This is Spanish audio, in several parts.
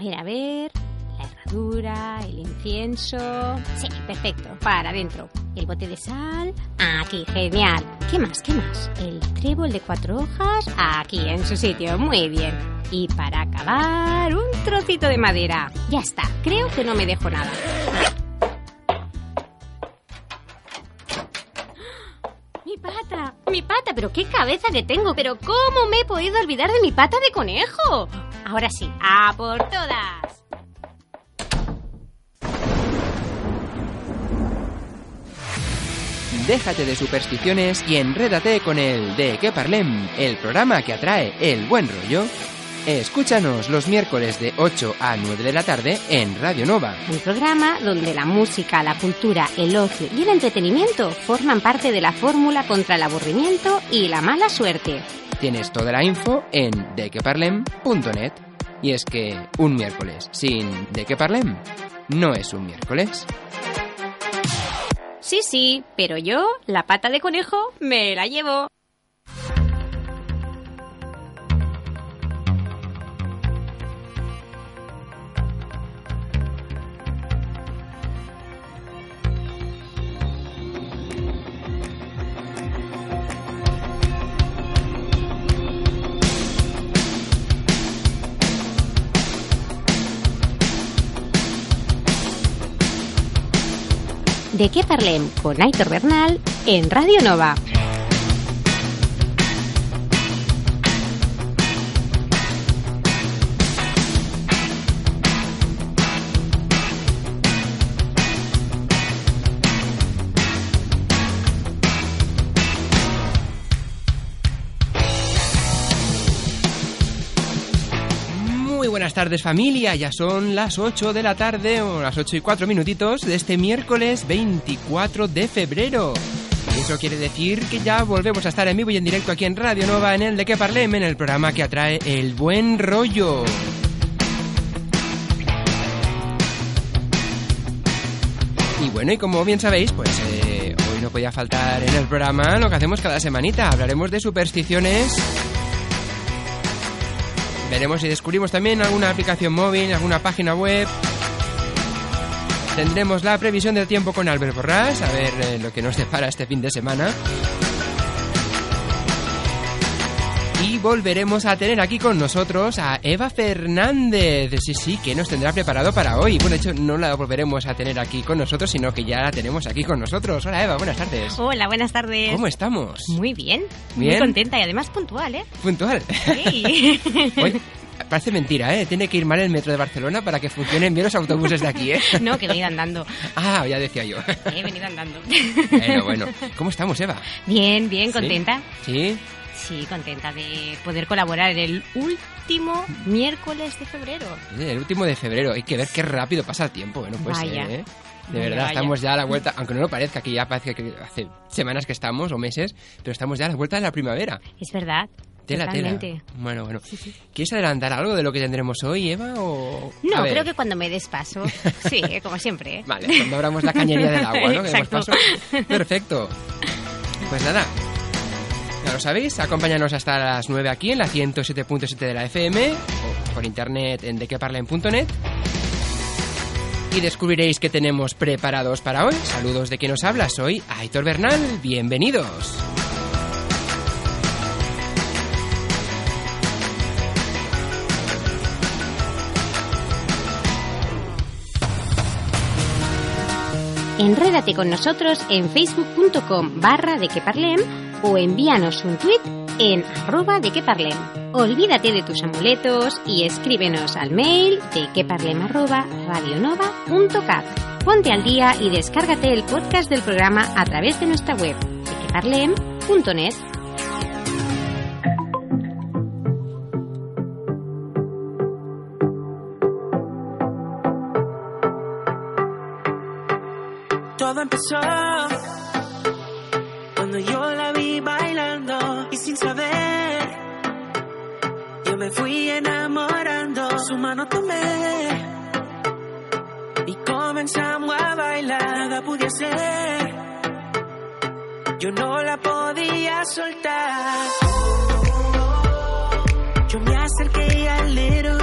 ver, a ver. La herradura, el incienso. Sí, perfecto. Para adentro. El bote de sal. Aquí, genial. ¿Qué más? ¿Qué más? El trébol de cuatro hojas. Aquí, en su sitio. Muy bien. Y para acabar, un trocito de madera. Ya está. Creo que no me dejo nada. Mi pata, mi pata, pero qué cabeza que tengo, pero ¿cómo me he podido olvidar de mi pata de conejo? Ahora sí, a por todas. Déjate de supersticiones y enrédate con el De qué parlem, el programa que atrae el buen rollo. Escúchanos los miércoles de 8 a 9 de la tarde en Radio Nova. Un programa donde la música, la cultura, el ocio y el entretenimiento forman parte de la fórmula contra el aburrimiento y la mala suerte. Tienes toda la info en dequeparlem.net. Y es que un miércoles sin De qué parlem no es un miércoles. Sí, sí, pero yo, la pata de conejo, me la llevo. De qué parlem con Aitor Bernal en Radio Nova. Tardes familia, ya son las 8 de la tarde o las 8 y 4 minutitos de este miércoles 24 de febrero. Eso quiere decir que ya volvemos a estar en vivo y en directo aquí en Radio Nova en el de que parlem, en el programa que atrae el buen rollo. Y bueno, y como bien sabéis, pues eh, hoy no podía faltar en el programa lo que hacemos cada semanita. Hablaremos de supersticiones Veremos si descubrimos también alguna aplicación móvil, alguna página web. Tendremos la previsión del tiempo con Albert Borrás, a ver eh, lo que nos depara este fin de semana. Y volveremos a tener aquí con nosotros a Eva Fernández. Sí, sí, que nos tendrá preparado para hoy. Bueno, de hecho, no la volveremos a tener aquí con nosotros, sino que ya la tenemos aquí con nosotros. Hola Eva, buenas tardes. Hola, buenas tardes. ¿Cómo estamos? Muy bien, muy Bien. contenta y además puntual, ¿eh? Puntual. Sí. Oye, parece mentira, ¿eh? Tiene que ir mal el metro de Barcelona para que funcionen bien los autobuses de aquí, ¿eh? no, que he venido andando. Ah, ya decía yo. He venido andando. Bueno, bueno. ¿Cómo estamos, Eva? Bien, bien, contenta. ¿Sí? Sí, contenta de poder colaborar en el último miércoles de febrero. El último de febrero. Hay que ver qué rápido pasa el tiempo, Vaya. ¿eh? De Vaya, verdad, vaya. estamos ya a la vuelta, aunque no lo parezca, que ya parece que hace semanas que estamos, o meses, pero estamos ya a la vuelta de la primavera. Es verdad. Tela, totalmente. tela. Bueno, bueno. ¿Quieres adelantar algo de lo que tendremos hoy, Eva? O... No, creo que cuando me des paso. Sí, como siempre. ¿eh? Vale, cuando abramos la cañería del agua, ¿no? Que paso. Perfecto. Pues nada. Ya lo sabéis, acompáñanos hasta las 9 aquí en la 107.7 de la FM o por internet en dequeparlen.net y descubriréis que tenemos preparados para hoy. Saludos de quien nos habla, soy Aitor Bernal. Bienvenidos. Enrédate con nosotros en facebook.com barra de o envíanos un tweet en arroba de que. Olvídate de tus amuletos y escríbenos al mail de que parlem arroba radionova.cat. Ponte al día y descárgate el podcast del programa a través de nuestra web de queparlem.net. Todo empezó me fui enamorando. Su mano tomé y comenzamos a bailar. Nada podía ser, yo no la podía soltar. Yo me acerqué a little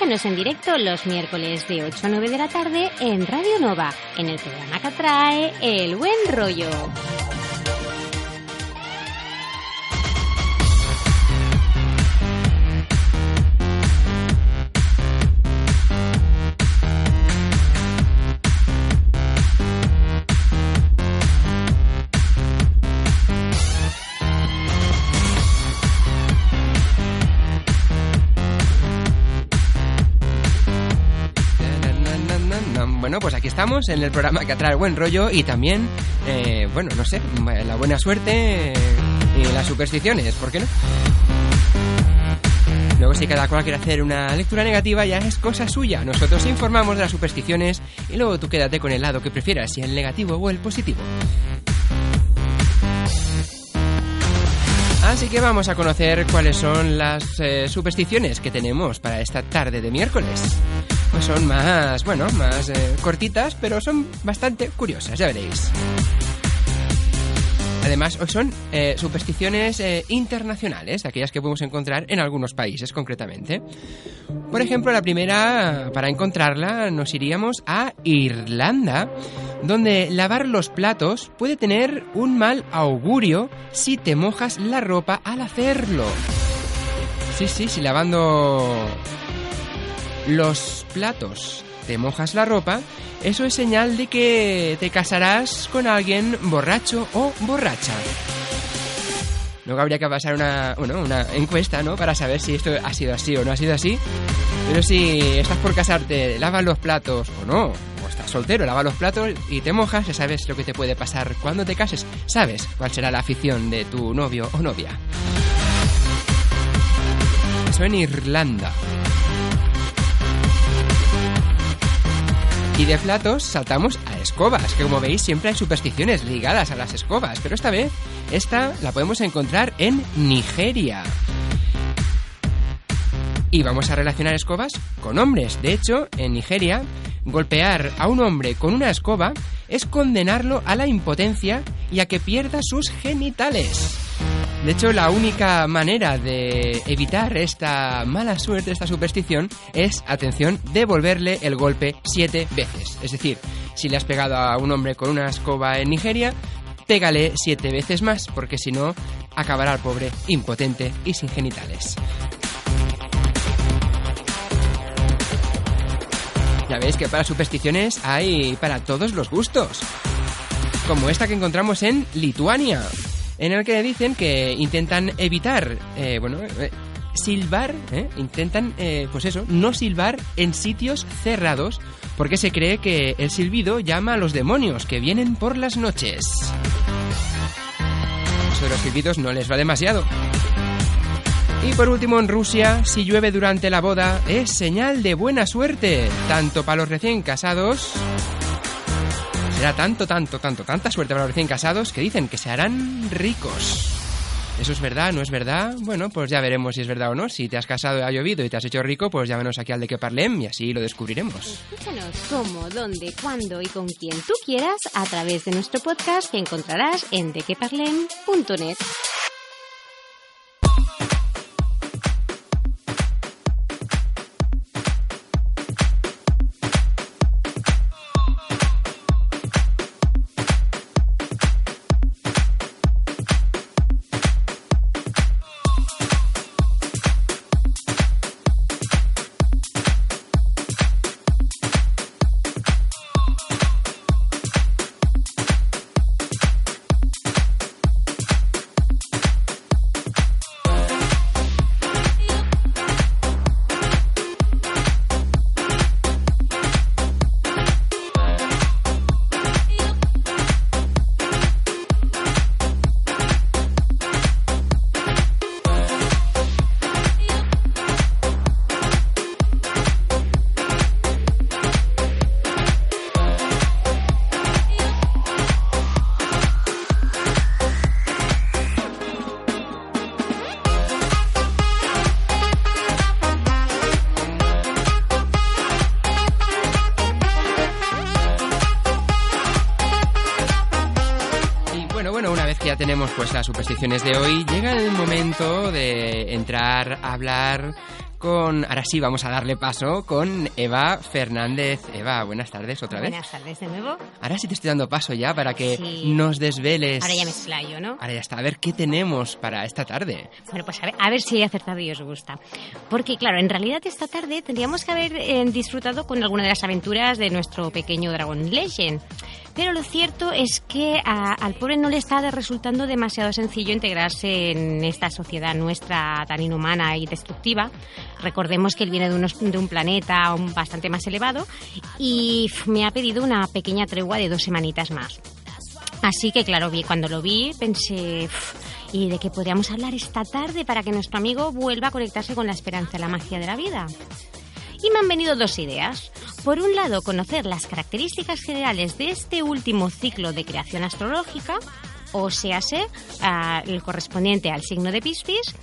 Escúchanos en directo los miércoles de 8 a 9 de la tarde en Radio Nova, en el programa que trae El Buen Rollo. En el programa que atrae el buen rollo y también, eh, bueno, no sé, la buena suerte y las supersticiones, ¿por qué no? Luego si cada cual quiere hacer una lectura negativa ya es cosa suya. Nosotros informamos de las supersticiones y luego tú quédate con el lado que prefieras, si el negativo o el positivo. Así que vamos a conocer cuáles son las eh, supersticiones que tenemos para esta tarde de miércoles. Pues son más, bueno, más eh, cortitas, pero son bastante curiosas, ya veréis. Además, son eh, supersticiones eh, internacionales, aquellas que podemos encontrar en algunos países concretamente. Por ejemplo, la primera, para encontrarla, nos iríamos a Irlanda, donde lavar los platos puede tener un mal augurio si te mojas la ropa al hacerlo. Sí, sí, si lavando los platos te mojas la ropa, eso es señal de que te casarás con alguien borracho o borracha. Luego habría que pasar una, bueno, una encuesta, ¿no? Para saber si esto ha sido así o no ha sido así. Pero si estás por casarte, lavas los platos o no, o estás soltero, lavas los platos y te mojas, ya sabes lo que te puede pasar cuando te cases. Sabes cuál será la afición de tu novio o novia. Eso en Irlanda. Y de platos saltamos a escobas, que como veis siempre hay supersticiones ligadas a las escobas, pero esta vez esta la podemos encontrar en Nigeria. Y vamos a relacionar escobas con hombres. De hecho, en Nigeria, golpear a un hombre con una escoba es condenarlo a la impotencia y a que pierda sus genitales. De hecho, la única manera de evitar esta mala suerte, esta superstición, es, atención, devolverle el golpe siete veces. Es decir, si le has pegado a un hombre con una escoba en Nigeria, pégale siete veces más, porque si no, acabará el pobre impotente y sin genitales. Ya veis que para supersticiones hay para todos los gustos. Como esta que encontramos en Lituania, en el que dicen que intentan evitar, eh, bueno, eh, silbar, eh, intentan, eh, pues eso, no silbar en sitios cerrados, porque se cree que el silbido llama a los demonios que vienen por las noches. Eso los silbidos no les va demasiado. Y por último, en Rusia, si llueve durante la boda, es señal de buena suerte, tanto para los recién casados Será tanto, tanto, tanto, tanta suerte para los recién casados que dicen que se harán ricos. ¿Eso es verdad? ¿No es verdad? Bueno, pues ya veremos si es verdad o no. Si te has casado y ha llovido y te has hecho rico, pues llámanos aquí al de que parlem y así lo descubriremos. Escúchanos cómo, dónde, cuándo y con quien tú quieras a través de nuestro podcast que encontrarás en dequeparlem.net. tenemos pues las supersticiones de hoy, llega el momento de entrar a hablar con, ahora sí vamos a darle paso con Eva Fernández. Eva, buenas tardes otra vez. Buenas tardes de nuevo. Ahora sí te estoy dando paso ya para que nos desveles. Ahora ya me explayo, ¿no? Ahora ya está, a ver qué tenemos para esta tarde. Bueno, pues a ver, a ver si he acertado y os gusta. Porque claro, en realidad esta tarde tendríamos que haber eh, disfrutado con alguna de las aventuras de nuestro pequeño Dragon Legend. Pero lo cierto es que al pobre no le está resultando demasiado sencillo integrarse en esta sociedad nuestra tan inhumana y destructiva. Recordemos que él viene de, un planeta bastante más elevado y me ha pedido una pequeña tregua de dos semanitas más. Así que claro, cuando lo vi pensé, ¿y de qué podríamos hablar esta tarde para que nuestro amigo vuelva a conectarse con la esperanza y la magia de la vida? Y me han venido dos ideas. Por un lado, conocer las características generales de este último ciclo de creación astrológica, o sea, el correspondiente al signo de Piscis,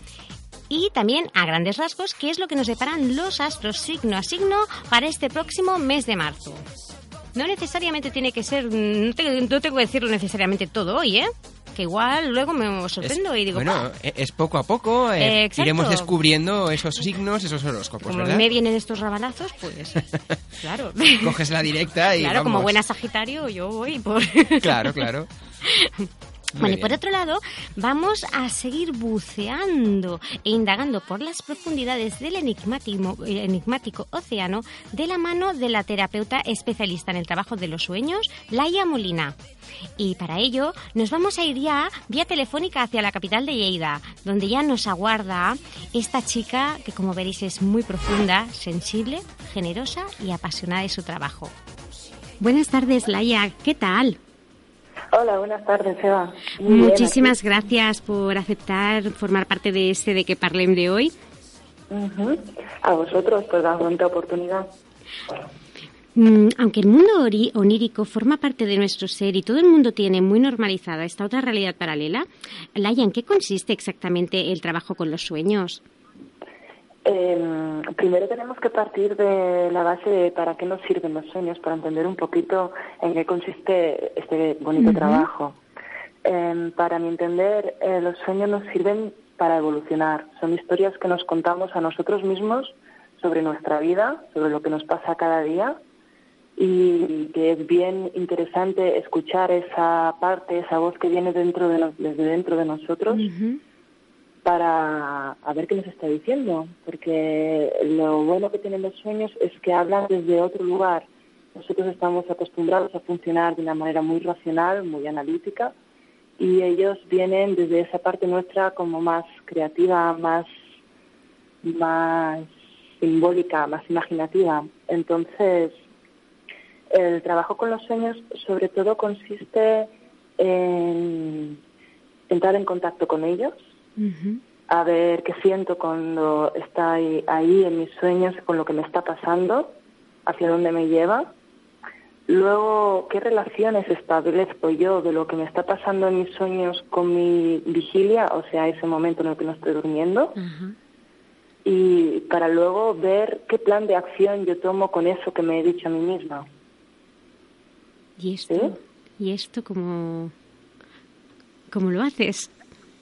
y también a grandes rasgos qué es lo que nos deparan los astros signo a signo para este próximo mes de marzo. No necesariamente tiene que ser, no, tengo que decirlo necesariamente todo hoy, ¿eh? que igual luego me sorprendo y digo... Bueno, e-, es poco a poco, eh, iremos descubriendo esos signos, esos horóscopos, como me vienen estos rabalazos, pues claro. Coges la directa y Claro, como buena Sagitario yo voy por... claro, claro. bueno, y por otro lado, vamos a seguir buceando e indagando por las profundidades del enigmático, enigmático, océano de la mano de la terapeuta especialista en el trabajo de los sueños, Laia Molina. Y para ello nos vamos a ir ya vía telefónica hacia la capital de Lleida, donde ya nos aguarda esta chica que como veréis es muy profunda, sensible, generosa y apasionada de su trabajo. Buenas tardes, Laia, ¿qué tal? Hola, buenas tardes, Eva. Muchísimas gracias por aceptar formar parte de este de que parlem de hoy. A vosotros por dar esta oportunidad. Mm, aunque el mundo onírico forma parte de nuestro ser y todo el mundo tiene muy normalizada esta otra realidad paralela, Laia, ¿en qué consiste exactamente el trabajo con los sueños? Eh, primero tenemos que partir de la base de para qué nos sirven los sueños, para entender un poquito en qué consiste este bonito trabajo. Em, para mi entender, eh, los sueños nos sirven para evolucionar. Son historias que nos contamos a nosotros mismos sobre nuestra vida, sobre lo que nos pasa cada día y que es bien interesante escuchar esa parte, esa voz que viene dentro de desde dentro de nosotros para a ver qué nos está diciendo, porque lo bueno que tienen los sueños es que hablan desde otro lugar. Nosotros estamos acostumbrados a funcionar de una manera muy racional, muy analítica, y ellos vienen desde esa parte nuestra como más creativa, más, más simbólica, más imaginativa. Entonces, el trabajo con los sueños sobre todo consiste en entrar en contacto con ellos, a ver qué siento cuando está ahí, ahí en mis sueños, con lo que me está pasando, hacia dónde me lleva. Luego, ¿qué relaciones establezco yo de lo que me está pasando en mis sueños con mi vigilia, o sea, ese momento en el que no estoy durmiendo? Y para luego ver qué plan de acción yo tomo con eso que me he dicho a mí misma. ¿Y esto? ¿Y esto cómo, cómo lo haces?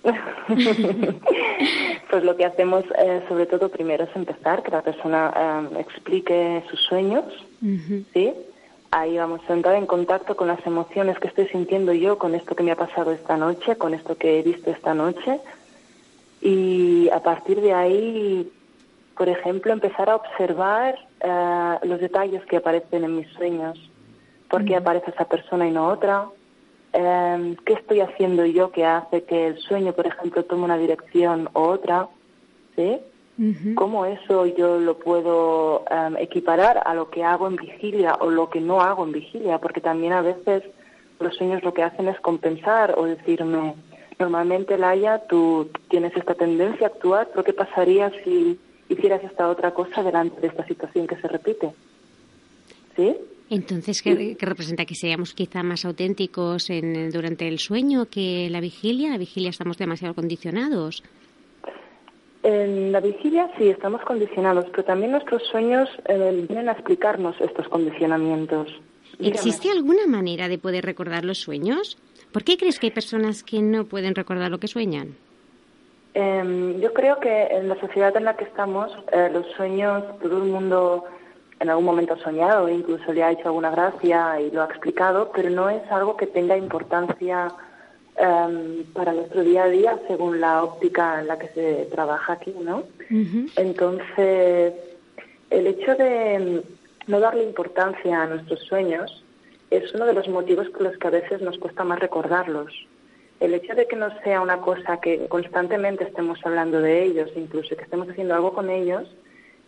pues lo que hacemos eh, sobre todo primero es empezar, que la persona eh, explique sus sueños, ¿sí? Ahí vamos a entrar en contacto con las emociones que estoy sintiendo yo con esto que me ha pasado esta noche, con esto que he visto esta noche. Y a partir de ahí, por ejemplo, empezar a observar eh, los detalles que aparecen en mis sueños. ¿Por qué aparece esa persona y no otra? Eh, qué estoy haciendo yo que hace que el sueño, por ejemplo, tome una dirección u otra, ¿sí? ¿Cómo eso yo lo puedo em, equiparar a lo que hago en vigilia o lo que no hago en vigilia? Porque también a veces los sueños lo que hacen es compensar o decirme, normalmente, Laia, tú tienes esta tendencia a actuar, pero ¿qué pasaría si hicieras esta otra cosa delante de esta situación que se repite? ¿Sí? Entonces, ¿qué, representa? ¿Que seamos quizá más auténticos en, durante el sueño que la vigilia? ¿La vigilia estamos demasiado condicionados? En la vigilia sí, estamos condicionados, pero también nuestros sueños eh, vienen a explicarnos estos condicionamientos. ¿Existe alguna manera de poder recordar los sueños? ¿Por qué crees que hay personas que no pueden recordar lo que sueñan? Em, yo creo que en la sociedad en la que estamos, eh, los sueños, todo el mundo en algún momento soñado, incluso le ha hecho alguna gracia y lo ha explicado, pero no es algo que tenga importancia em, para nuestro día a día según la óptica en la que se trabaja aquí, ¿no? Entonces, el hecho de no darle importancia a nuestros sueños es uno de los motivos por los que a veces nos cuesta más recordarlos. El hecho de que no sea una cosa que constantemente estemos hablando de ellos, incluso que estemos haciendo algo con ellos,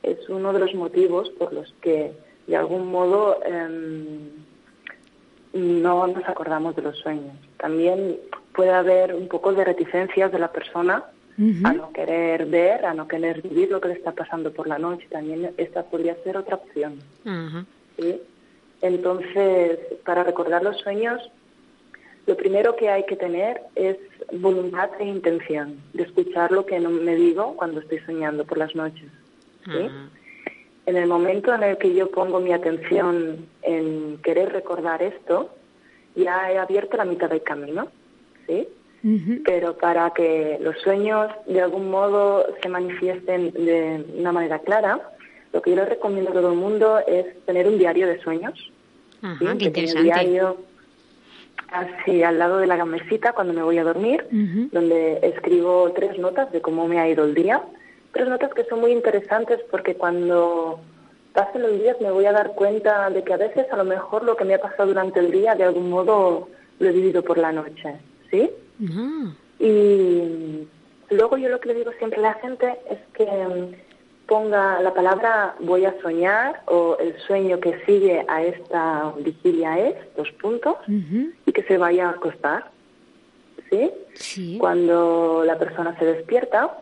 es uno de los motivos por los que de algún modo em, no nos acordamos de los sueños. También puede haber un poco de reticencias de la persona a no querer ver, a no querer vivir lo que le está pasando por la noche. También esta podría ser otra opción. Entonces, para recordar los sueños, lo primero que hay que tener es voluntad e intención de escuchar lo que no me digo cuando estoy soñando por las noches. En el momento en el que yo pongo mi atención en querer recordar esto, ya he abierto la mitad del camino, ¿sí? Pero para que los sueños de algún modo se manifiesten de una manera clara, lo que yo les recomiendo a todo el mundo es tener un diario de sueños. Ajá, qué interesante. Un diario así al lado de la gamesita cuando me voy a dormir, donde escribo tres notas de cómo me ha ido el día tres notas que son muy interesantes porque cuando pasen los días me voy a dar cuenta de que a veces a lo mejor lo que me ha pasado durante el día de algún modo lo he vivido por la noche, ¿sí? Y luego yo lo que le digo siempre a la gente es que mm, ponga la palabra voy a soñar o el sueño que sigue a esta vigilia es, dos puntos, y que se vaya a acostar, ¿sí? Sí. Cuando la persona se despierta,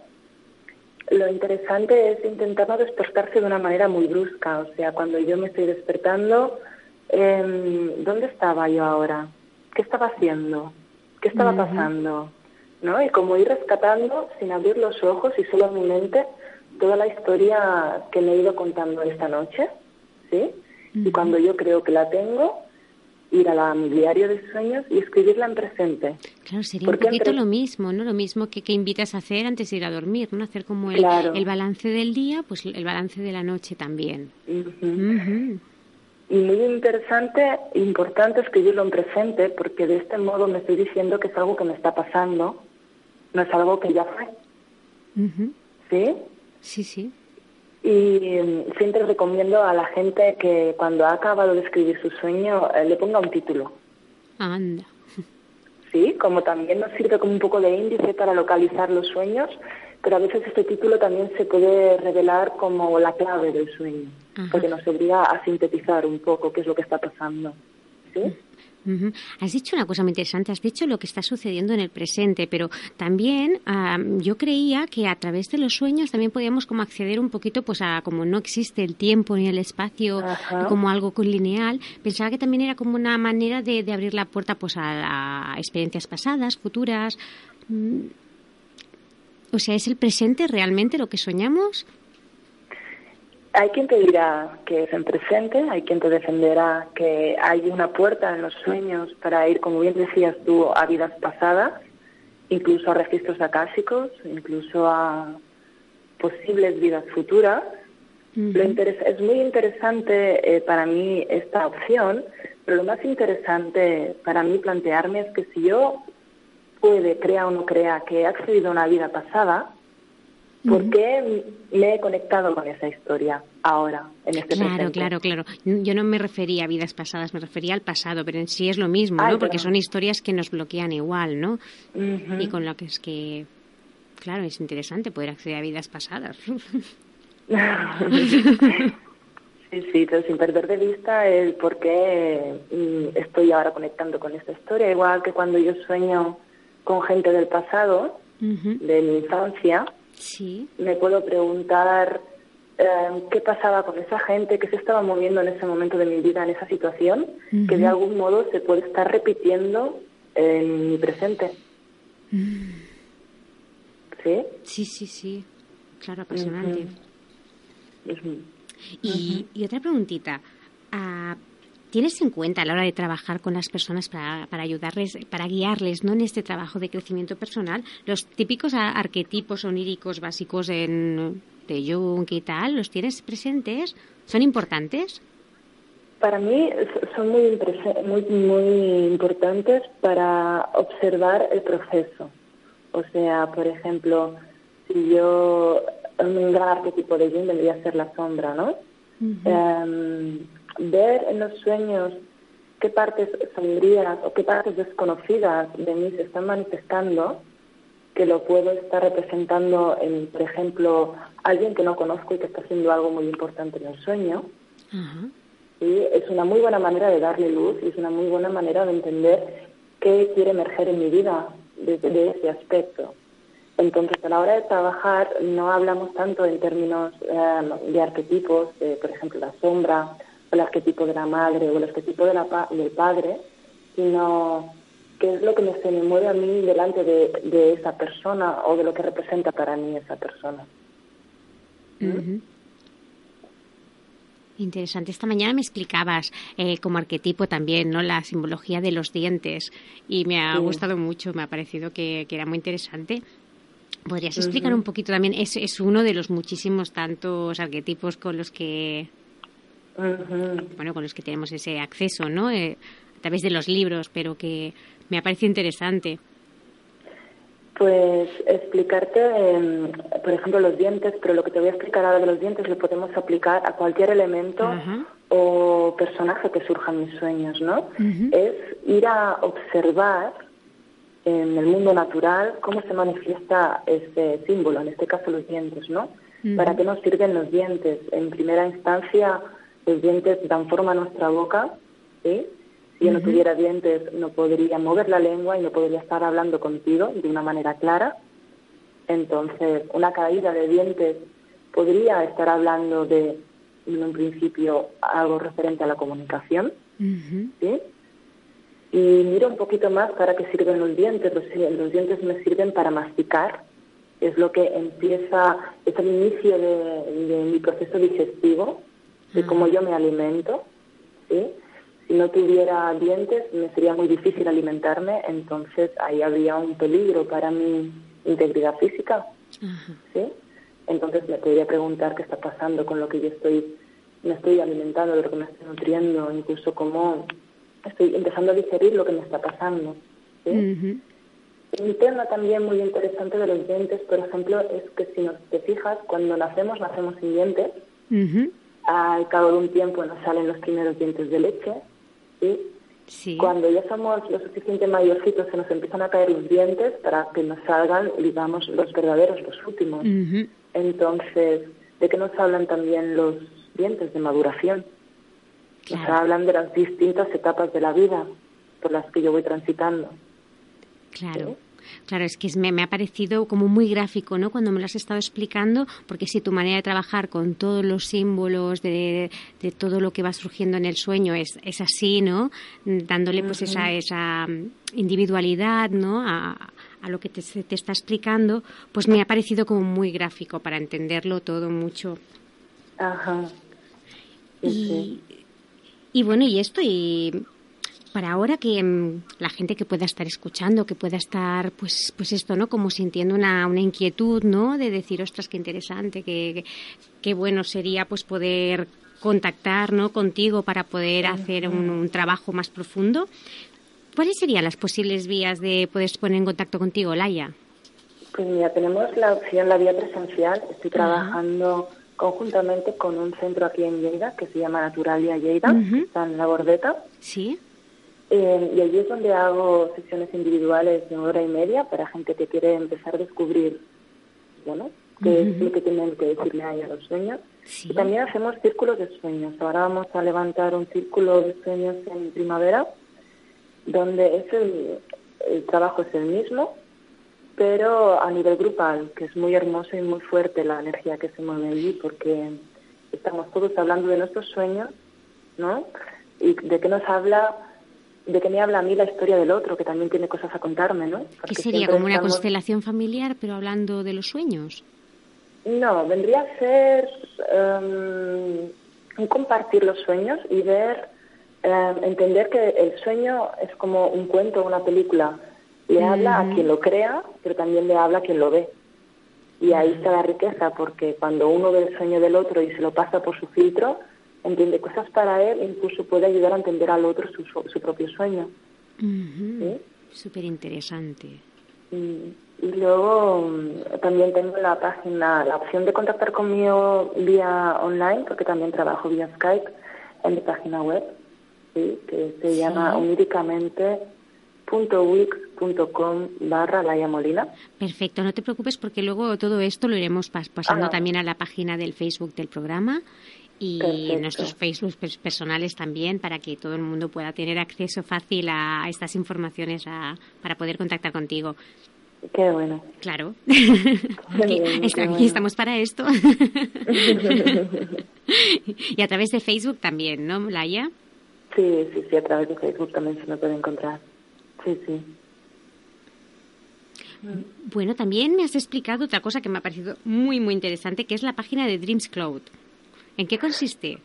lo interesante es intentar no despertarse de una manera muy brusca, o sea, cuando yo me estoy despertando, eh, ¿dónde estaba yo ahora? ¿Qué estaba haciendo? ¿Qué estaba pasando? ¿No? Y como ir rescatando sin abrir los ojos y solo en mi mente toda la historia que me he ido contando esta noche, ¿sí? Y cuando yo creo que la tengo, ir a la, mi diario de sueños y escribirla en presente. Claro, sería un poquito lo mismo, ¿no? Lo mismo que, que invitas a hacer antes de ir a dormir, ¿no? Hacer como el, el balance del día, pues el balance de la noche también. Y muy interesante, importante escribirlo en presente, porque de este modo me estoy diciendo que es algo que me está pasando, no es algo que ya fue. ¿Sí? Sí, sí. Y mm, siempre recomiendo a la gente que cuando ha acabado de escribir su sueño eh, le ponga un título. Anda. Sí, como también nos sirve como un poco de índice para localizar los sueños, pero a veces este título también se puede revelar como la clave del sueño, porque nos obliga a sintetizar un poco qué es lo que está pasando. ¿sí? Has dicho una cosa muy interesante, has dicho lo que está sucediendo en el presente, pero también yo creía que a través de los sueños también podíamos como acceder un poquito, pues a como no existe el tiempo ni el espacio Ajá. como algo lineal, pensaba que también era como una manera de, de abrir la puerta pues a, a experiencias pasadas, futuras. Mm. O sea, ¿es el presente realmente lo que soñamos? Hay quien te dirá que es en presente, hay quien te defenderá que hay una puerta en los sueños para ir, como bien decías tú, a vidas pasadas, incluso a registros acásicos, incluso a posibles vidas futuras. Lo interes- es muy interesante eh, para mí esta opción, pero lo más interesante para mí plantearme es que si yo puede, crea o no crea, que he accedido a una vida pasada, ¿por qué me he conectado con esa historia ahora, en este Claro, presente? claro, claro. Yo no me refería a vidas pasadas, me refería al pasado, pero en sí es lo mismo, Ay, ¿no? Porque son historias que nos bloquean igual, ¿no? Y con lo que es que, claro, es interesante poder acceder a vidas pasadas. Sí, sí, pero sin perder de vista el por qué mm, estoy ahora conectando con esta historia. Igual que cuando yo sueño con gente del pasado, de mi infancia, Sí. me puedo preguntar eh, qué pasaba con esa gente, qué se estaba moviendo en ese momento de mi vida, en esa situación, que de algún modo se puede estar repitiendo en mi presente. ¿Sí? Sí, sí, sí. Claro, apasionante. Y, y otra preguntita. ah, ¿Tienes en cuenta a la hora de trabajar con las personas para, para ayudarles, para guiarles ¿no? en este trabajo de crecimiento personal, los típicos arquetipos oníricos básicos en, de Jung y tal, los tienes presentes? ¿Son importantes? Para mí son muy, muy, muy importantes para observar el proceso. O sea, por ejemplo, si yo, un gran arquetipo de Jung vendría a ser la sombra, ¿no? Em, ver en los sueños qué partes sombrías o qué partes desconocidas de mí se están manifestando, que lo puedo estar representando en, por ejemplo, alguien que no conozco y que está haciendo algo muy importante en el sueño. Sí, es una muy buena manera de darle luz y es una muy buena manera de entender qué quiere emerger en mi vida desde de ese aspecto. Entonces, a la hora de trabajar, no hablamos tanto en términos eh, de arquetipos, de, por ejemplo, la sombra, el arquetipo de la madre o el arquetipo de la pa- del padre, sino qué es lo que me, se me mueve a mí delante de, de esa persona o de lo que representa para mí esa persona. Ujú. Interesante. Esta mañana me explicabas eh, como arquetipo también, ¿no? La simbología de los dientes y me ha Sí. gustado mucho, me ha parecido que, que era muy interesante. ¿Podrías explicar un poquito también? Es, es uno de los muchísimos tantos arquetipos con los que, Bueno, con los que tenemos ese acceso, ¿no? Eh, a través de los libros, pero que me ha parecido interesante. Pues explicarte, em, por ejemplo, los dientes, pero lo que te voy a explicar ahora de los dientes lo podemos aplicar a cualquier elemento o personaje que surja en mis sueños, ¿no? Es ir a observar en el mundo natural cómo se manifiesta este símbolo, en este caso los dientes, ¿no? ¿Para qué nos sirven los dientes? En primera instancia, los dientes dan forma a nuestra boca, ¿sí? Si yo no tuviera dientes, no podría mover la lengua y no podría estar hablando contigo de una manera clara. Entonces, una caída de dientes podría estar hablando de, en un principio, algo referente a la comunicación. ¿sí? Y miro un poquito más para qué sirven los dientes. Los, los dientes me sirven para masticar. Es lo que empieza, es el inicio de, de mi proceso digestivo, de cómo yo me alimento. ¿sí? Si no tuviera dientes, me sería muy difícil alimentarme, entonces ahí habría un peligro para mi integridad física. ¿sí? Entonces me podría preguntar qué está pasando con lo que yo estoy, me estoy alimentando, lo que me estoy nutriendo, incluso cómo estoy empezando a digerir lo que me está pasando. ¿sí? Un tema también muy interesante de los dientes, por ejemplo, es que si nos te fijas, cuando nacemos, nacemos sin dientes. Al cabo de un tiempo nos salen los primeros dientes de leche. Sí. Cuando ya somos lo suficiente mayorcitos, se nos empiezan a caer los dientes para que nos salgan, digamos, los verdaderos, los últimos. Entonces, ¿de qué nos hablan también los dientes de maduración? Nos Claro. hablan de las distintas etapas de la vida. por las que yo voy transitando. Claro. Claro, es que me, me, ha parecido como muy gráfico, ¿no? Cuando me lo has estado explicando, porque si tu manera de trabajar con todos los símbolos de, de todo lo que va surgiendo en el sueño es, es así, ¿no? Dándole pues esa, esa individualidad, ¿no? A, a lo que te, te, está explicando, pues me ha parecido como muy gráfico para entenderlo todo mucho. Ajá. Sí, y, sí. y bueno, y esto, y para ahora que um, la gente que pueda estar escuchando, que pueda estar, pues, pues esto, ¿no? Como sintiendo una, una inquietud, ¿no? De decir, ostras, qué interesante, qué, qué bueno sería, pues, poder contactar, ¿no? Contigo para poder hacer un, un trabajo más profundo. ¿Cuáles serían las posibles vías de poder poner en contacto contigo, Laia? Pues mira, tenemos la opción, la vía presencial. Estoy trabajando conjuntamente con un centro aquí en Lleida que se llama Naturalia Lleida, uh -huh. está en la Bordeta. Sí. Eh, y allí es donde hago sesiones individuales de hora y media para gente que quiere empezar a descubrir, bueno, qué uh -huh. es lo que tienen que decirle a los sueños. Sí. Y también hacemos círculos de sueños. Ahora vamos a levantar un círculo de sueños en primavera, donde es el, el trabajo es el mismo, pero a nivel grupal, que es muy hermoso y muy fuerte la energía que se mueve allí, porque estamos todos hablando de nuestros sueños, ¿no? Y de qué nos habla de que me habla a mí la historia del otro, que también tiene cosas a contarme, ¿no? Porque ¿Qué sería como una estamos... constelación familiar, pero hablando de los sueños? No, vendría a ser um, compartir los sueños y ver, um, entender que el sueño es como un cuento, una película. Le mm. habla a quien lo crea, pero también le habla a quien lo ve. Y ahí mm. está la riqueza, porque cuando uno ve el sueño del otro y se lo pasa por su filtro, entiende cosas para él incluso puede ayudar a entender al otro su, su propio sueño. Uh -huh. ¿Sí? Súper interesante. Y, y, luego también tengo la página, la opción de contactar conmigo vía online, porque también trabajo vía Skype en mi página web, ¿sí? que se sí. llama oníricamente .wix.com barra Laia Molina. Perfecto, no te preocupes porque luego todo esto lo iremos pas pasando ah. también a la página del Facebook del programa y Perfecto. nuestros Facebook personales también para que todo el mundo pueda tener acceso fácil a estas informaciones a, para poder contactar contigo. Qué bueno. Claro. aquí, bien, está, aquí bueno. estamos para esto. y a través de Facebook también, ¿no, Laia? Sí, sí, sí, a través de Facebook también se me puede encontrar. Sí, sí. Bueno, también me has explicado otra cosa que me ha parecido muy, muy interesante, que es la página de Dreams Cloud. ¿En qué consiste?